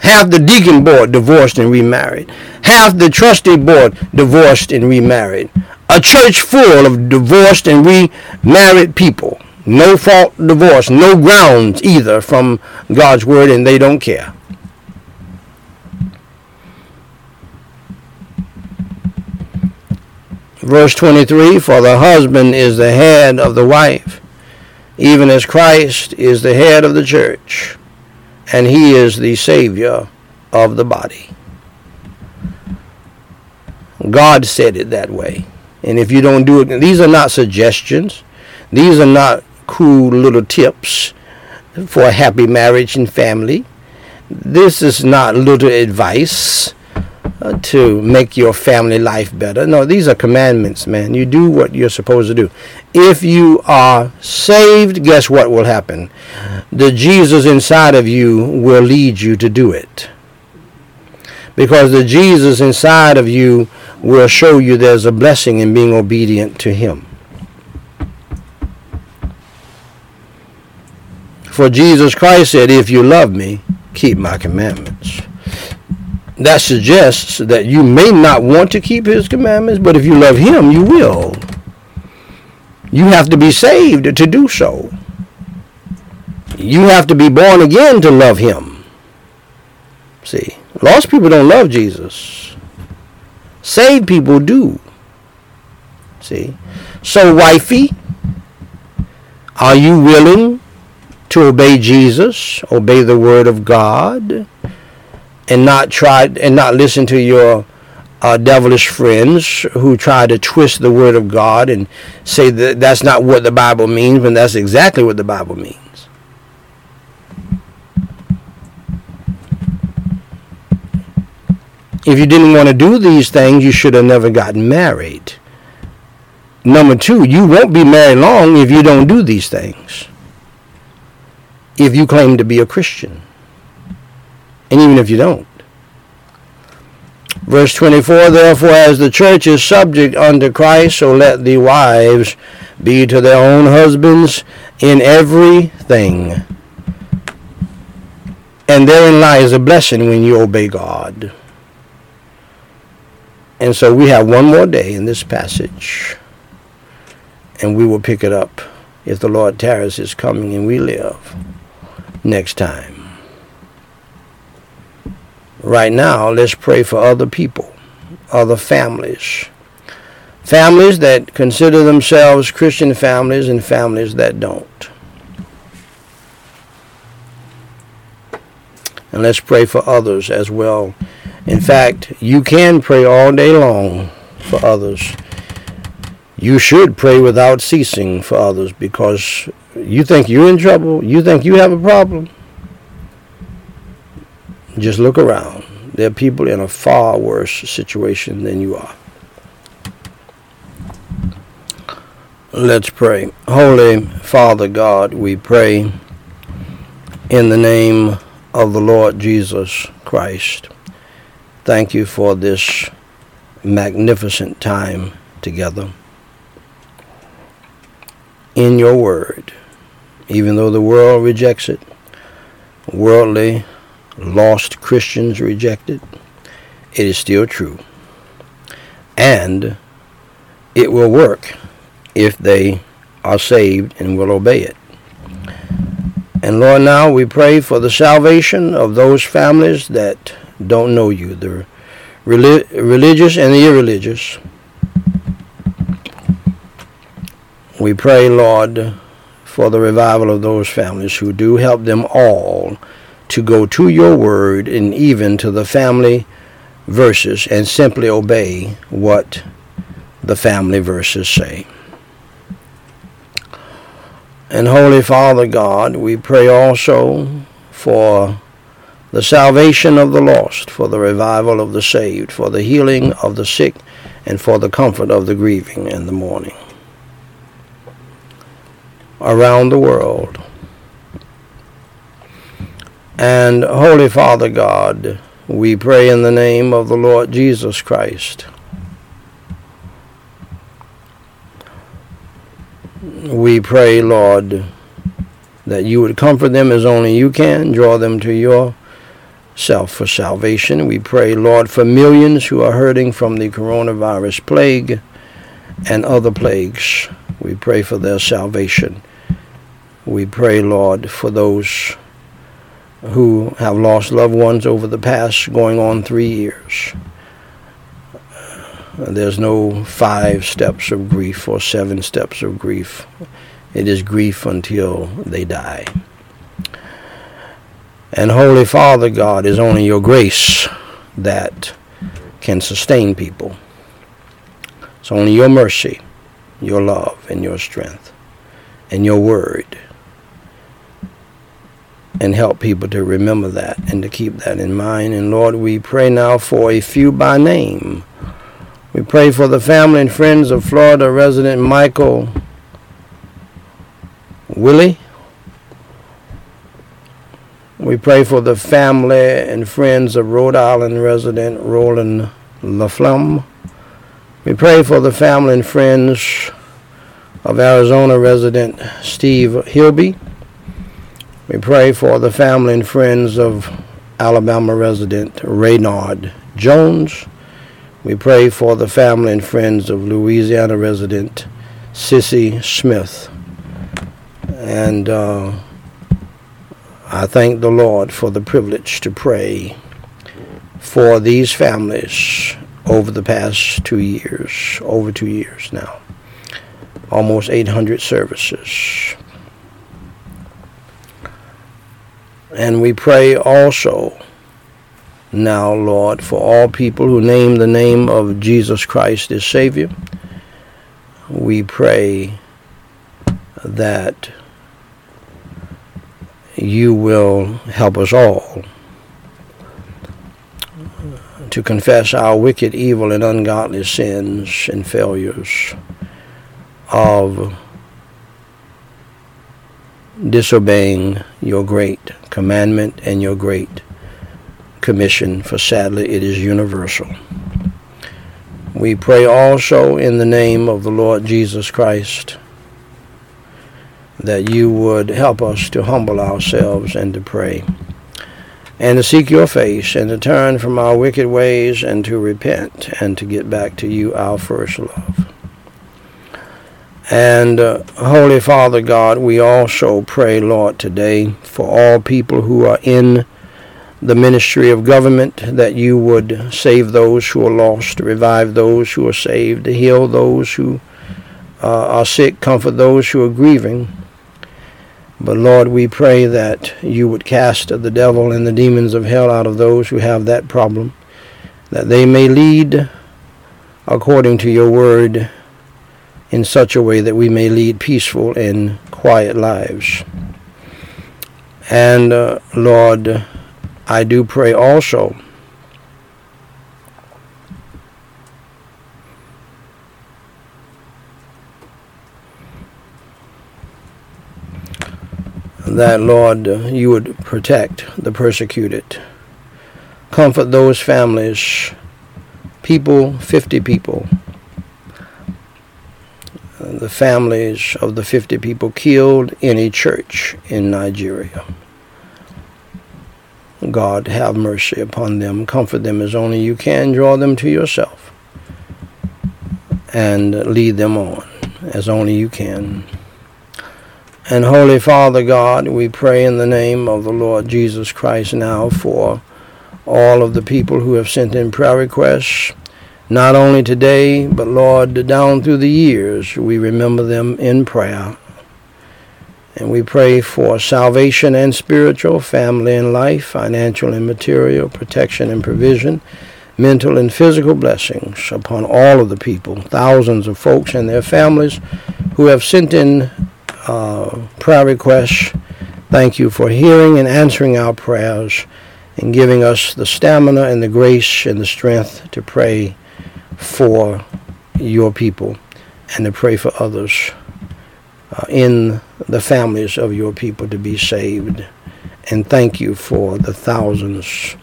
S1: Half the deacon board divorced and remarried. Half the trustee board divorced and remarried. A church full of divorced and remarried people. No fault divorce, no grounds either from God's word, and they don't care. Verse 23 For the husband is the head of the wife even as Christ is the head of the church, and he is the Savior of the body. God said it that way. And if you don't do it, these are not suggestions. These are not cool little tips for a happy marriage and family. This is not little advice uh, to make your family life better. No, these are commandments, man. You do what you're supposed to do. If you are saved, guess what will happen? The Jesus inside of you will lead you to do it. Because the Jesus inside of you will show you there's a blessing in being obedient to Him. For Jesus Christ said, If you love me, keep my commandments that suggests that you may not want to keep his commandments, but if you love him, you will. You have to be saved to do so. You have to be born again to love him. See, lost people don't love Jesus. Saved people do. See, so wifey, Are you willing to obey Jesus, obey the word of God, and not try and not listen to your uh, devilish friends who try to twist the word of God and say that that's not what the Bible means, when that's exactly what the Bible means. If you didn't want to do these things, you should have never gotten married. Number two, you won't be married long if you don't do these things. If you claim to be a Christian. And even if you don't. Verse 24, Therefore, as the church is subject unto Christ, so let the wives be to their own husbands in everything. And therein lies a blessing when you obey God. And so we have one more day in this passage, and we will pick it up if the Lord tarries is coming and we live next time. Right now, let's pray for other people, other families. Families that consider themselves Christian families and families that don't. And let's pray for others as well in fact, you can pray all day long for others. You should pray without ceasing for others because you think you're in trouble, you think you have a problem. Just look around. There are people in a far worse situation than you are. Let's pray. Holy Father God, we pray in the name of the Lord Jesus Christ. Thank you for this magnificent time together in your word. Even though the world rejects it, worldly, lost Christians reject it, it is still true. And it will work if they are saved and will obey it. And Lord, now we pray for the salvation of those families that don't know you, the relig- religious and the irreligious. We pray, Lord, for the revival of those families who do help them all to go to your word and even to the family verses and simply obey what the family verses say. And Holy Father God, we pray also for the salvation of the lost, for the revival of the saved, for the healing of the sick, and for the comfort of the grieving and the mourning. Around the world. And Holy Father God, we pray in the name of the Lord Jesus Christ. We pray, Lord, that you would comfort them as only you can, draw them to your self for salvation. We pray, Lord, for millions who are hurting from the coronavirus plague and other plagues. We pray for their salvation. We pray, Lord, for those who have lost loved ones over the past going on three years. There's no five steps of grief or seven steps of grief. It is grief until they die. And Holy Father God, is only your grace that can sustain people. It's only your mercy, your love, and your strength, and your word. And help people to remember that and to keep that in mind. And Lord, we pray now for a few by name. We pray for the family and friends of Florida resident Michael Willie. We pray for the family and friends of Rhode Island resident Roland LaFlamme. We pray for the family and friends of Arizona resident Steve Hilby. We pray for the family and friends of Alabama resident Raynard Jones. We pray for the family and friends of Louisiana resident Sissy Smith. And uh, I thank the Lord for the privilege to pray for these families over the past two years, over two years now, almost 800 services. And we pray also now, Lord, for all people who name the name of Jesus Christ as Savior. We pray that you will help us all to confess our wicked, evil, and ungodly sins and failures of disobeying your great commandment and your great commission, for sadly it is universal. We pray also in the name of the Lord Jesus Christ that you would help us to humble ourselves and to pray and to seek your face and to turn from our wicked ways and to repent and to get back to you, our first love. And uh, Holy Father God, we also pray, Lord, today for all people who are in the ministry of government that you would save those who are lost, revive those who are saved, heal those who uh, are sick, comfort those who are grieving. But Lord, we pray that you would cast the devil and the demons of hell out of those who have that problem, that they may lead according to your word in such a way that we may lead peaceful and quiet lives. And uh, Lord, I do pray also that, Lord, you would protect the persecuted. Comfort those families, people, 50 people, the families of the 50 people killed in a church in Nigeria. God, have mercy upon them. Comfort them as only you can. Draw them to yourself and lead them on as only you can. And Holy Father God, we pray in the name of the Lord Jesus Christ now for all of the people who have sent in prayer requests, not only today, but Lord, down through the years, we remember them in prayer. And we pray for salvation and spiritual, family and life, financial and material, protection and provision, mental and physical blessings upon all of the people, thousands of folks and their families who have sent in uh, prayer requests. Thank you for hearing and answering our prayers and giving us the stamina and the grace and the strength to pray for your people and to pray for others uh, in the families of your people to be saved. And thank you for the thousands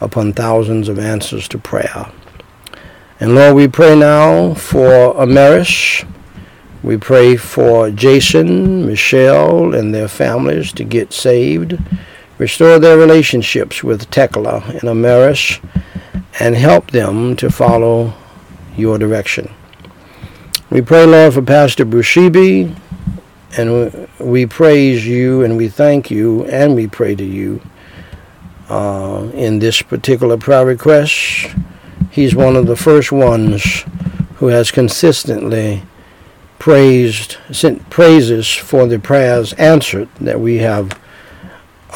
S1: upon thousands of answers to prayer. And Lord, we pray now for Ameris we pray for Jason, Michelle, and their families to get saved. Restore their relationships with Tekla and Amaris and help them to follow your direction. We pray, Lord, for Pastor Bushibi, and we praise you and we thank you and we pray to you uh, in this particular prayer request. He's one of the first ones who has consistently praised, sent praises for the prayers answered that we have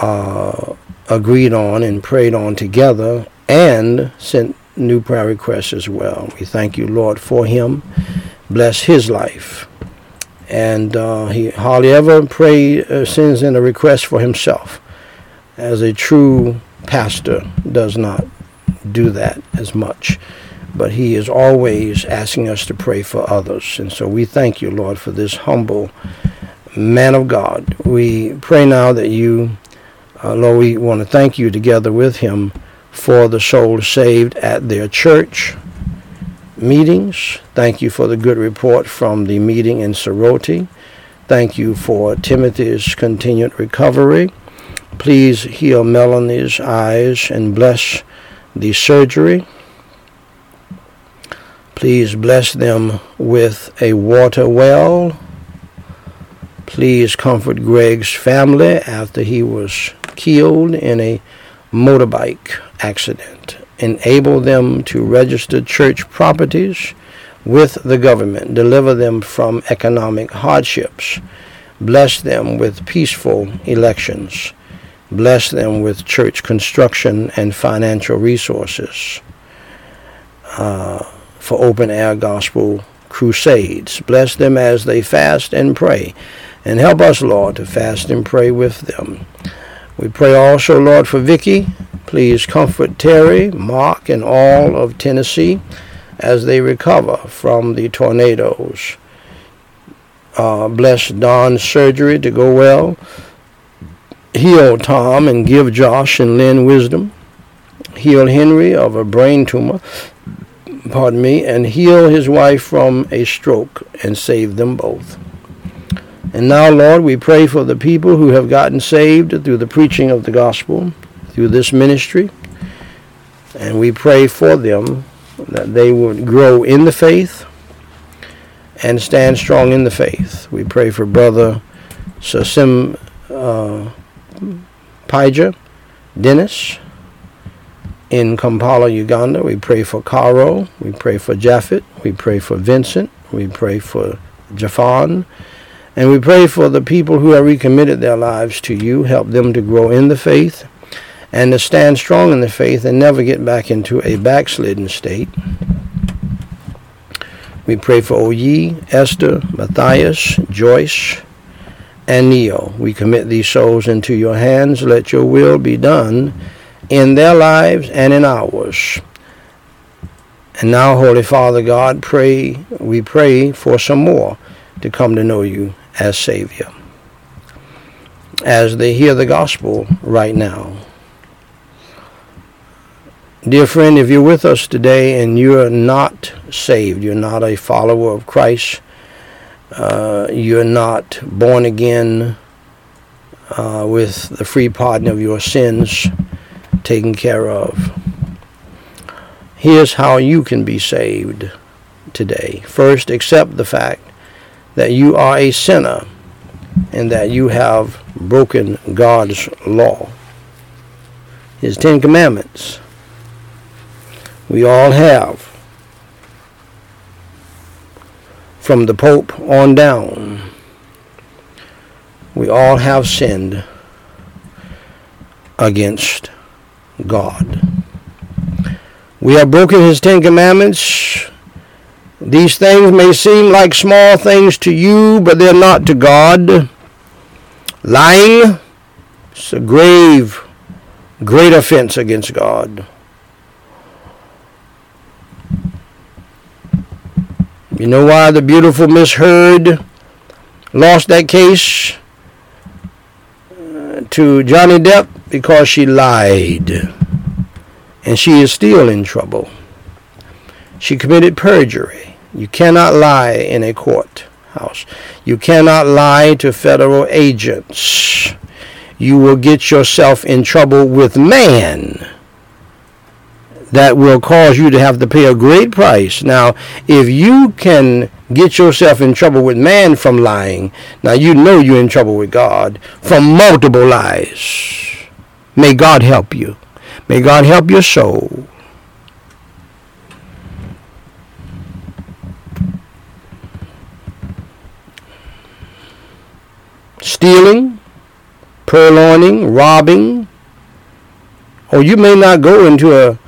S1: uh, agreed on and prayed on together, and sent new prayer requests as well. We thank you, Lord, for him. Bless his life. And uh, he hardly ever pray, uh, sends in a request for himself, as a true pastor does not do that as much but he is always asking us to pray for others. And so we thank you, Lord, for this humble man of God. We pray now that you, uh, Lord, we want to thank you together with him for the souls saved at their church meetings. Thank you for the good report from the meeting in Soroti. Thank you for Timothy's continued recovery. Please heal Melanie's eyes and bless the surgery. Please bless them with a water well. Please comfort Greg's family after he was killed in a motorbike accident. Enable them to register church properties with the government. Deliver them from economic hardships. Bless them with peaceful elections. Bless them with church construction and financial resources uh, for open air gospel crusades. Bless them as they fast and pray. And help us, Lord, to fast and pray with them. We pray also, Lord, for Vicky. Please comfort Terry, Mark, and all of Tennessee as they recover from the tornadoes. Uh, bless Don's surgery to go well. Heal Tom and give Josh and Lynn wisdom. Heal Henry of a brain tumor, pardon me, and heal his wife from a stroke and save them both. And now, Lord, we pray for the people who have gotten saved through the preaching of the gospel, through this ministry. And we pray for them that they would grow in the faith and stand strong in the faith. We pray for Brother Sasim uh, Dennis in Kampala, Uganda. We pray for Caro. We pray for Japhet. We pray for Vincent. We pray for Jafan. And we pray for the people who have recommitted their lives to you. Help them to grow in the faith and to stand strong in the faith and never get back into a backslidden state. We pray for Oyi, Esther, Matthias, Joyce, and Neo. We commit these souls into your hands. Let your will be done in their lives and in ours. And now, Holy Father God, pray we pray for some more to come to know you as Savior. As they hear the gospel right now. Dear friend, if you're with us today and you're not saved, you're not a follower of Christ, uh, you're not born again uh, with the free pardon of your sins taken care of, here's how you can be saved today. First, accept the fact that you are a sinner and that you have broken God's law, His Ten Commandments. We all have. From the Pope on down, we all have sinned against God. We have broken His Ten Commandments these things may seem like small things to you, but they're not to God. Lying is a grave, great offense against God. You know why the beautiful Miss Heard lost that case uh, to Johnny Depp? Because she lied. And she is still in trouble. She committed perjury. You cannot lie in a courthouse. You cannot lie to federal agents. You will get yourself in trouble with man. That will cause you to have to pay a great price. Now, if you can get yourself in trouble with man from lying, now you know you're in trouble with God from multiple lies. May God help you. May God help your soul. Stealing, purloining, robbing, or you may not go into a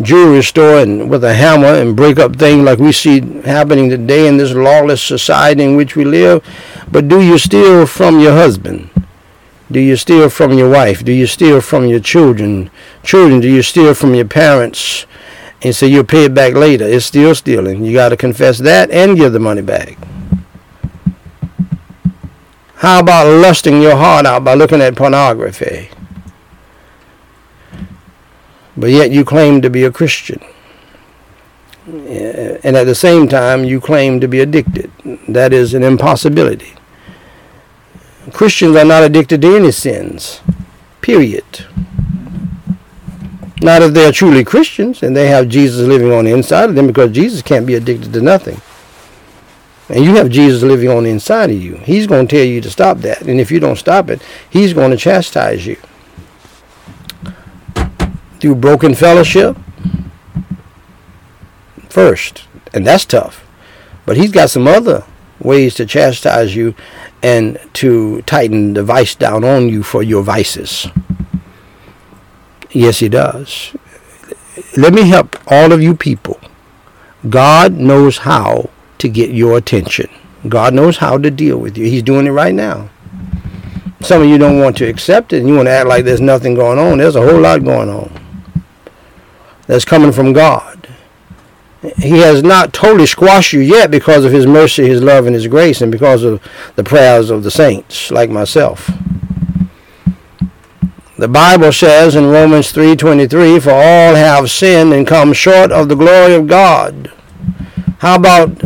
S1: jewelry store and with a hammer and break up things like we see happening today in this lawless society in which we live. But do you steal from your husband? Do you steal from your wife? Do you steal from your children? Children, do you steal from your parents? And say you'll pay it back later. It's still stealing. You got to confess that and give the money back. How about lusting your heart out by looking at pornography? But yet you claim to be a Christian. And at the same time, you claim to be addicted. That is an impossibility. Christians are not addicted to any sins, period. Not if they're truly Christians and they have Jesus living on the inside of them because Jesus can't be addicted to nothing and you have Jesus living on the inside of you, He's going to tell you to stop that. And if you don't stop it, He's going to chastise you. Through broken fellowship, first. And that's tough. But He's got some other ways to chastise you and to tighten the vice down on you for your vices. Yes, he does. Let me help all of you people. God knows how to get your attention. God knows how to deal with you. He's doing it right now. Some of you don't want to accept it and you want to act like there's nothing going on. There's a whole lot going on that's coming from God. He has not totally squashed you yet because of his mercy, his love, and his grace, and because of the prayers of the saints like myself. The Bible says in Romans 3:23, "For all have sinned and come short of the glory of God." How about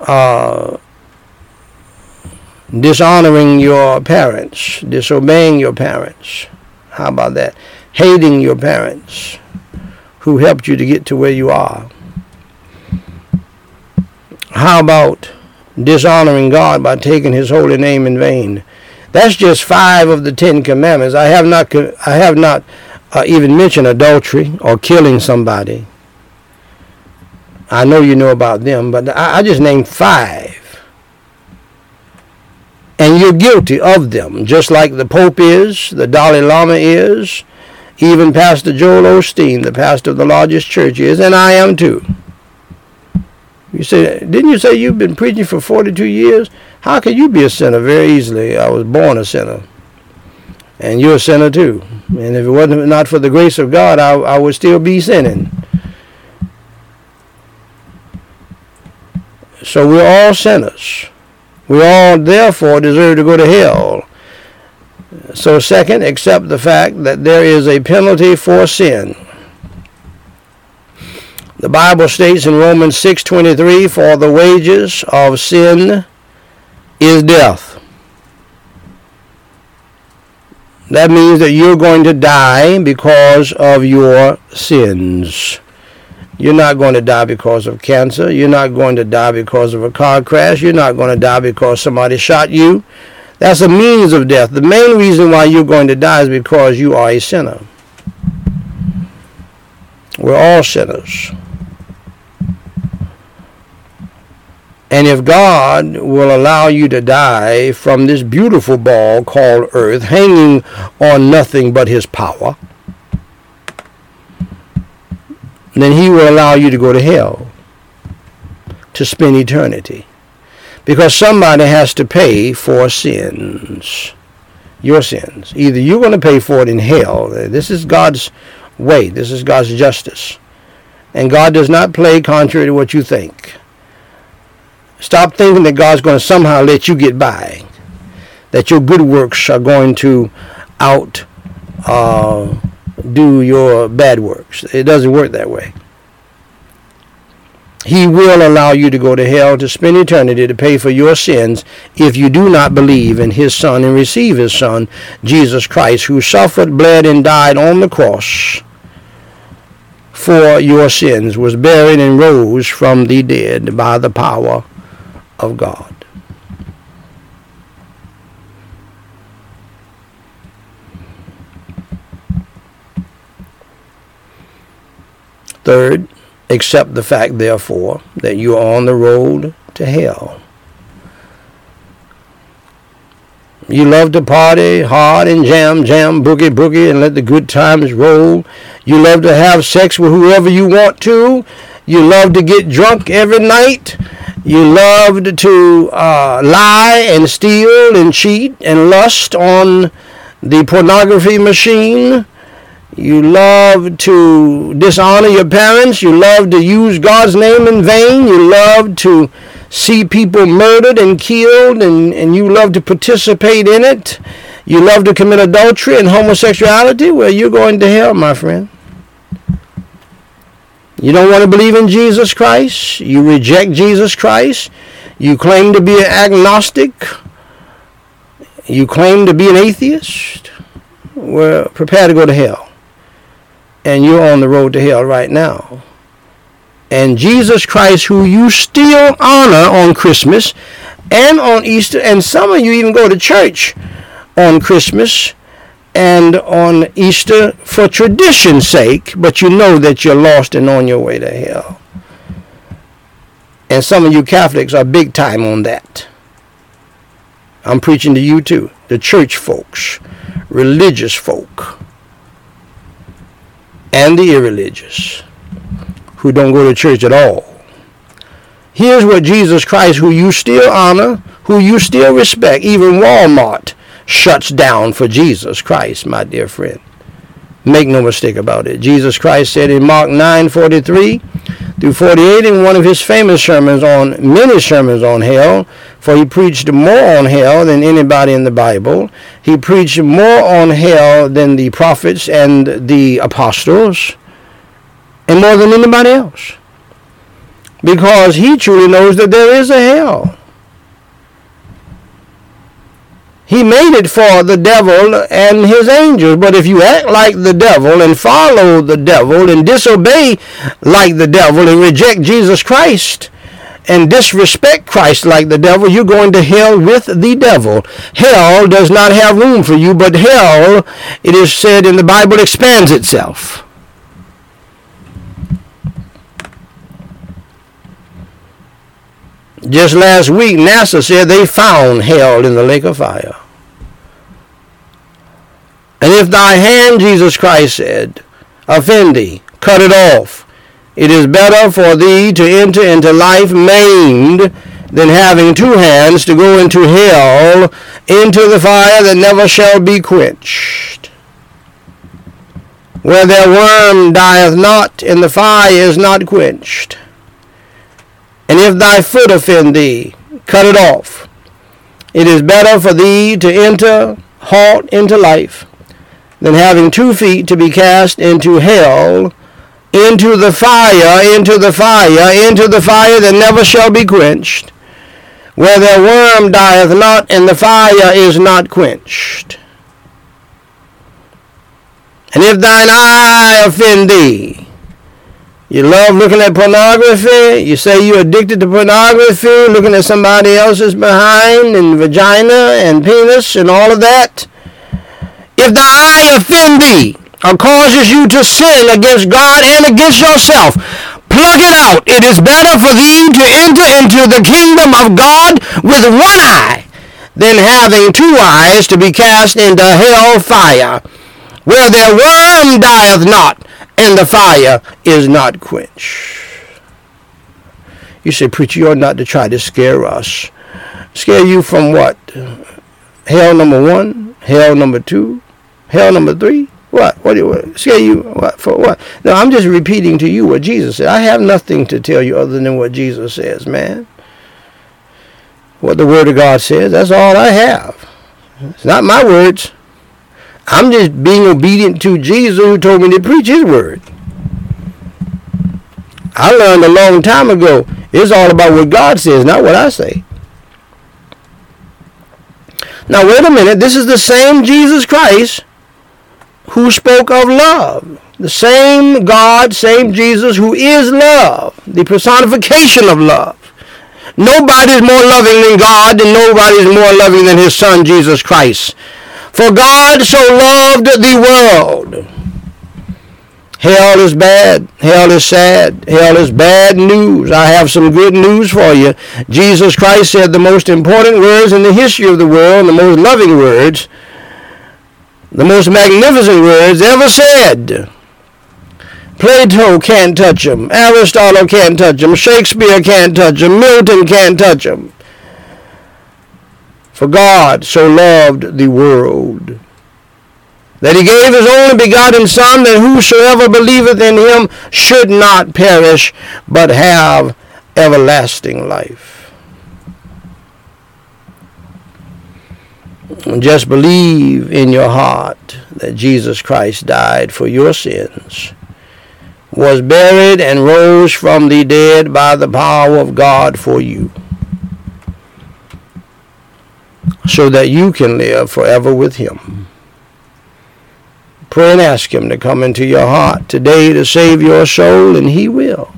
S1: uh, dishonoring your parents, disobeying your parents? How about that? Hating your parents who helped you to get to where you are. How about dishonoring God by taking his holy name in vain? That's just five of the Ten Commandments. I have not, I have not uh, even mentioned adultery or killing somebody. I know you know about them, but I, I just named five. And you're guilty of them, just like the Pope is, the Dalai Lama is, even Pastor Joel Osteen, the pastor of the largest church, is, and I am too. You say, didn't you say you've been preaching for 42 years? How can you be a sinner? Very easily. I was born a sinner. And you're a sinner too. And if it wasn't not for the grace of God, I, I would still be sinning. So we're all sinners. We all therefore deserve to go to hell. So second, accept the fact that there is a penalty for sin. The Bible states in Romans 6:23, "For the wages of sin is death." That means that you're going to die because of your sins. You're not going to die because of cancer. You're not going to die because of a car crash. You're not going to die because somebody shot you. That's a means of death. The main reason why you're going to die is because you are a sinner. We're all sinners. And if God will allow you to die from this beautiful ball called earth, hanging on nothing but his power, then he will allow you to go to hell to spend eternity. Because somebody has to pay for sins. Your sins. Either you're going to pay for it in hell. This is God's way. This is God's justice. And God does not play contrary to what you think. Stop thinking that God's going to somehow let you get by. That your good works are going to out uh, do your bad works. It doesn't work that way. He will allow you to go to hell to spend eternity to pay for your sins if you do not believe in his Son and receive his Son, Jesus Christ, who suffered, bled, and died on the cross for your sins, was buried, and rose from the dead by the power of God. Third, accept the fact, therefore, that you are on the road to hell. You love to party hard and jam, jam, boogie, boogie, and let the good times roll. You love to have sex with whoever you want to. You love to get drunk every night. You love to uh, lie and steal and cheat and lust on the pornography machine. You love to dishonor your parents. You love to use God's name in vain. You love to see people murdered and killed, and, and you love to participate in it. You love to commit adultery and homosexuality. Well, you're going to hell, my friend. You don't want to believe in Jesus Christ. You reject Jesus Christ. You claim to be an agnostic. You claim to be an atheist. Well, prepare to go to hell and you're on the road to hell right now. And Jesus Christ, who you still honor on Christmas and on Easter, and some of you even go to church on Christmas and on Easter for tradition's sake, but you know that you're lost and on your way to hell. And some of you Catholics are big time on that. I'm preaching to you too, the church folks, religious folk and the irreligious who don't go to church at all. Here's what Jesus Christ, who you still honor, who you still respect, even Walmart shuts down for Jesus Christ, my dear friend. Make no mistake about it. Jesus Christ said in Mark 9:43 through 48 in one of his famous sermons on many sermons on hell, for he preached more on hell than anybody in the Bible. He preached more on hell than the prophets and the apostles, and more than anybody else. Because he truly knows that there is a hell. He made it for the devil and his angels. But if you act like the devil and follow the devil and disobey like the devil and reject Jesus Christ and disrespect Christ like the devil, you're going to hell with the devil. Hell does not have room for you, but hell, it is said in the Bible, expands itself. Just last week, NASA said they found hell in the lake of fire. And if thy hand, Jesus Christ said, offend thee, cut it off. It is better for thee to enter into life maimed than having two hands to go into hell, into the fire that never shall be quenched. Where their worm dieth not, and the fire is not quenched. And if thy foot offend thee, cut it off. It is better for thee to enter halt into life than having two feet to be cast into hell, into the fire, into the fire, into the fire that never shall be quenched, where their worm dieth not, and the fire is not quenched. And if thine eye offend thee, you love looking at pornography. You say you're addicted to pornography, looking at somebody else's behind and vagina and penis and all of that. If the eye offend thee or uh, causes you to sin against God and against yourself, pluck it out. It is better for thee to enter into the kingdom of God with one eye than having two eyes to be cast into hell fire, where their worm dieth not and the fire is not quenched. You say, preacher, you ought not to try to scare us. Scare you from what? Hell number one? Hell number two? Hell number three? What? What do you scare you? What for? What? No, I'm just repeating to you what Jesus said. I have nothing to tell you other than what Jesus says, man. What the Word of God says. That's all I have. It's not my words. I'm just being obedient to Jesus who told me to preach his word. I learned a long time ago, it's all about what God says, not what I say. Now, wait a minute. This is the same Jesus Christ who spoke of love. The same God, same Jesus who is love, the personification of love. Nobody is more loving than God, and nobody is more loving than his son, Jesus Christ. For God so loved the world. Hell is bad. Hell is sad. Hell is bad news. I have some good news for you. Jesus Christ said the most important words in the history of the world, the most loving words, the most magnificent words ever said. Plato can't touch them. Aristotle can't touch them. Shakespeare can't touch them. Milton can't touch them. For God so loved the world that he gave his only begotten Son, that whosoever believeth in him should not perish, but have everlasting life. Just believe in your heart that Jesus Christ died for your sins, was buried, and rose from the dead by the power of God for you so that you can live forever with him. Pray and ask him to come into your heart today to save your soul, and he will.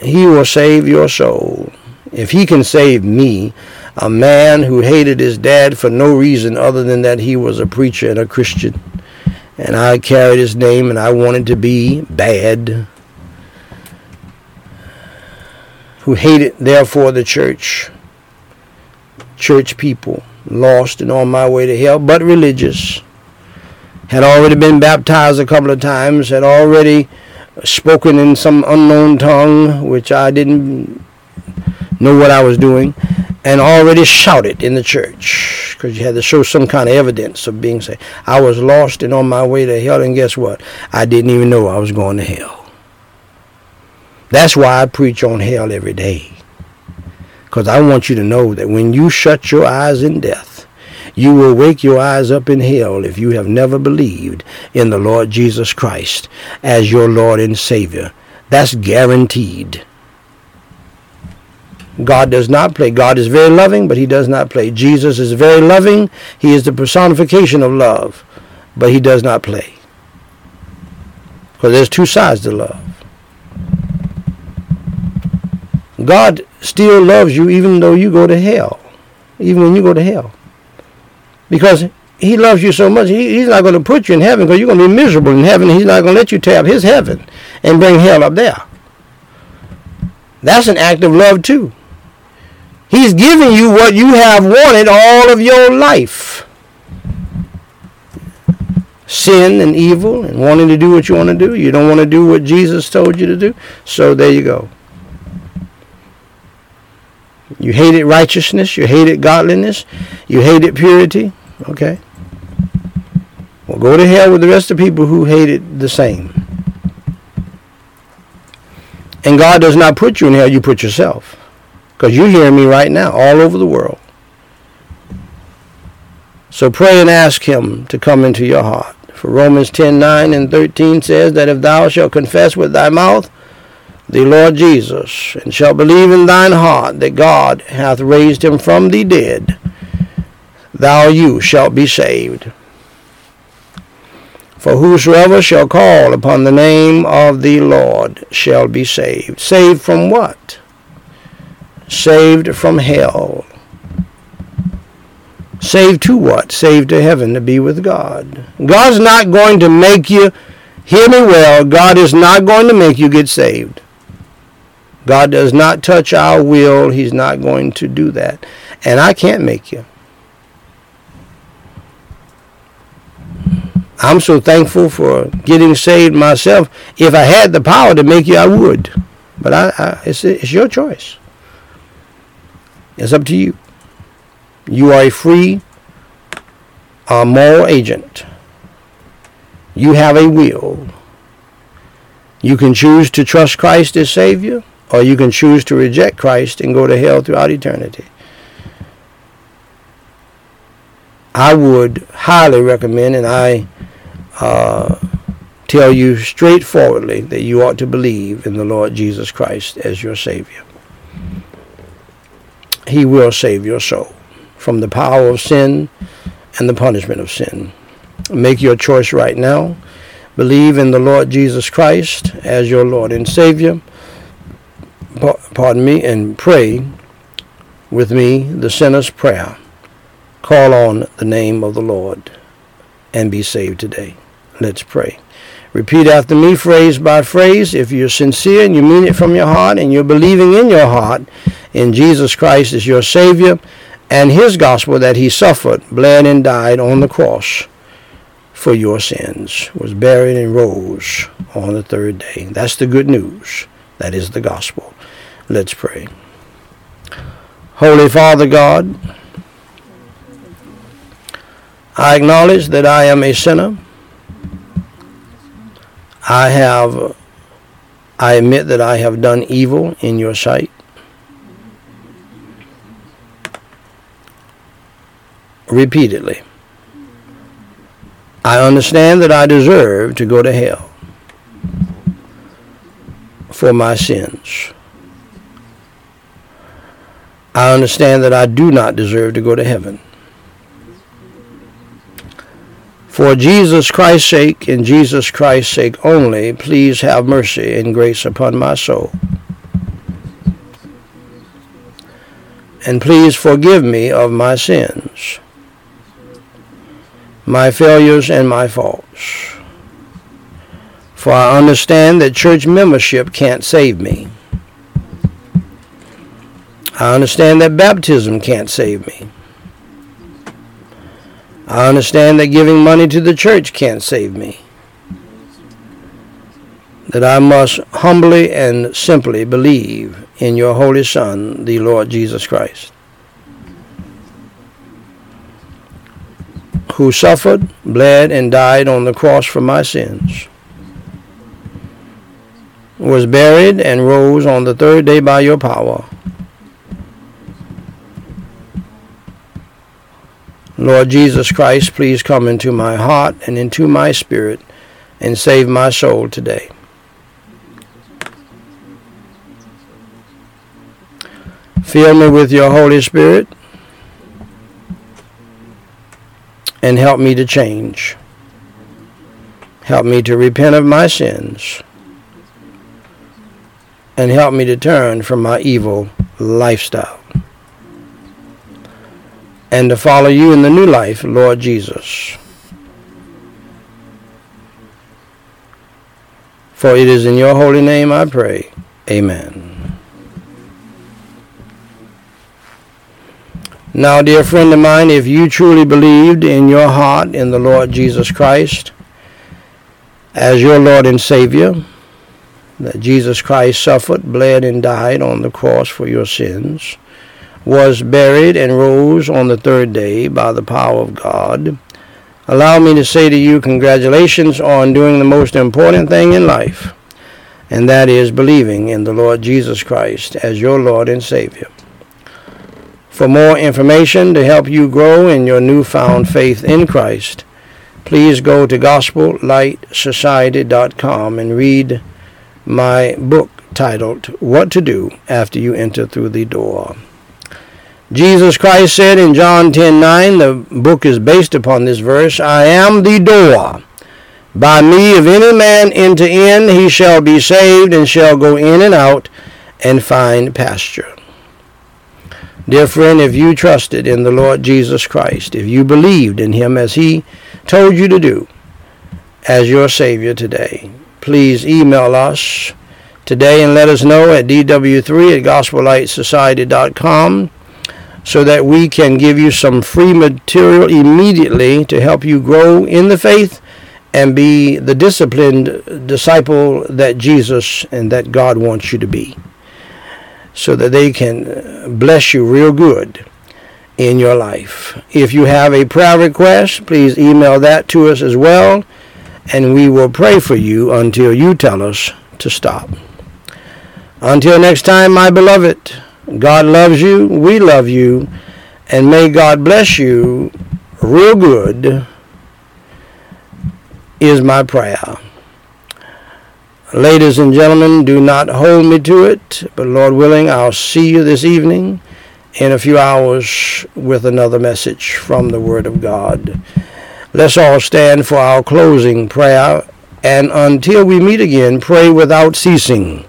S1: He will save your soul. If he can save me, a man who hated his dad for no reason other than that he was a preacher and a Christian, and I carried his name and I wanted to be bad, who hated therefore the church, church people, lost and on my way to hell, but religious. had already been baptized a couple of times, had already spoken in some unknown tongue, which I didn't know what I was doing, and already shouted in the church because you had to show some kind of evidence of being saved. I was lost and on my way to hell, and guess what? I didn't even know I was going to hell. That's why I preach on hell every day. Because I want you to know that when you shut your eyes in death, you will wake your eyes up in hell if you have never believed in the Lord Jesus Christ as your Lord and Savior. That's guaranteed. God does not play. God is very loving, but he does not play. Jesus is very loving. He is the personification of love, but he does not play. Because there's two sides to love. God still loves you even though you go to hell. Even when you go to hell. Because he loves you so much, he, he's not going to put you in heaven because you're going to be miserable in heaven. He's not going to let you tap his heaven and bring hell up there. That's an act of love too. He's giving you what you have wanted all of your life. Sin and evil and wanting to do what you want to do. You don't want to do what Jesus told you to do. So there you go. You hated righteousness. You hated godliness. You hated purity. Okay. Well, go to hell with the rest of the people who hated the same. And God does not put you in hell, you put yourself. Because you're hearing me right now all over the world. So pray and ask him to come into your heart. For Romans 10, 9 and 13 says that if thou shalt confess with thy mouth the Lord Jesus, and shalt believe in thine heart that God hath raised him from the dead, thou you shalt be saved. For whosoever shall call upon the name of the Lord shall be saved. Saved from what? saved from hell. Saved to what? Saved to heaven to be with God. God's not going to make you, hear me well, God is not going to make you get saved. God does not touch our will. He's not going to do that. And I can't make you. I'm so thankful for getting saved myself. If I had the power to make you, I would. But I, I, it's, it's your choice. It's up to you. You are a free a moral agent. You have a will. You can choose to trust Christ as Savior, or you can choose to reject Christ and go to hell throughout eternity. I would highly recommend, and I uh, tell you straightforwardly, that you ought to believe in the Lord Jesus Christ as your Savior. He will save your soul from the power of sin and the punishment of sin. Make your choice right now. Believe in the Lord Jesus Christ as your Lord and Savior. Pardon me, and pray with me the sinner's prayer. Call on the name of the Lord and be saved today. Let's pray. Repeat after me, phrase by phrase. If you're sincere and you mean it from your heart and you're believing in your heart in Jesus Christ as your Savior and His gospel that He suffered, bled, and died on the cross for your sins, was buried and rose on the third day. That's the good news. That is the gospel. Let's pray. Holy Father God, I acknowledge that I am a sinner I have, I admit that I have done evil in your sight. Repeatedly. I understand that I deserve to go to hell for my sins. I understand that I do not deserve to go to heaven. For Jesus Christ's sake and Jesus Christ's sake only, please have mercy and grace upon my soul. And please forgive me of my sins, my failures, and my faults. For I understand that church membership can't save me. I understand that baptism can't save me. I understand that giving money to the church can't save me. That I must humbly and simply believe in your Holy Son, the Lord Jesus Christ, who suffered, bled, and died on the cross for my sins, was buried, and rose on the third day by your power Lord Jesus Christ, please come into my heart and into my spirit and save my soul today. Fill me with your Holy Spirit and help me to change. Help me to repent of my sins and help me to turn from my evil lifestyle and to follow you in the new life, Lord Jesus. For it is in your holy name I pray. Amen. Now, dear friend of mine, if you truly believed in your heart in the Lord Jesus Christ as your Lord and Savior, that Jesus Christ suffered, bled, and died on the cross for your sins, was buried and rose on the third day by the power of God. Allow me to say to you congratulations on doing the most important thing in life, and that is believing in the Lord Jesus Christ as your Lord and Savior. For more information to help you grow in your newfound faith in Christ, please go to gospellightsociety.com and read my book titled What to Do After You Enter Through the Door. Jesus Christ said in John 10:9, the book is based upon this verse, I am the door. By me, if any man enter in, he shall be saved and shall go in and out and find pasture. Dear friend, if you trusted in the Lord Jesus Christ, if you believed in him as he told you to do as your Savior today, please email us today and let us know at dw3 at gospellightsociety.com so that we can give you some free material immediately to help you grow in the faith and be the disciplined disciple that Jesus and that God wants you to be. So that they can bless you real good in your life. If you have a prayer request, please email that to us as well, and we will pray for you until you tell us to stop. Until next time, my beloved. God loves you. We love you. And may God bless you real good is my prayer. Ladies and gentlemen, do not hold me to it, but Lord willing, I'll see you this evening in a few hours with another message from the Word of God. Let's all stand for our closing prayer, and until we meet again, pray without ceasing.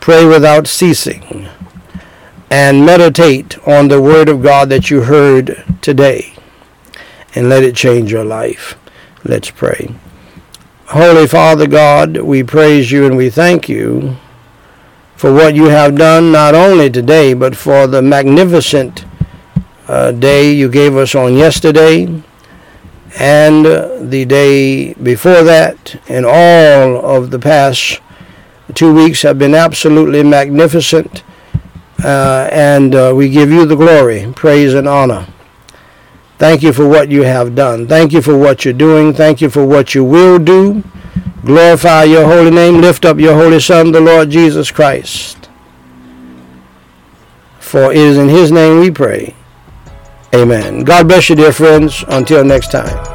S1: Pray without ceasing and meditate on the Word of God that you heard today and let it change your life. Let's pray. Holy Father God, we praise you and we thank you for what you have done not only today, but for the magnificent uh, day you gave us on yesterday and the day before that, and all of the past two weeks have been absolutely magnificent uh, and uh, we give you the glory, praise, and honor. Thank you for what you have done. Thank you for what you're doing. Thank you for what you will do. Glorify your holy name. Lift up your holy Son, the Lord Jesus Christ. For it is in his name we pray. Amen. God bless you, dear friends. Until next time.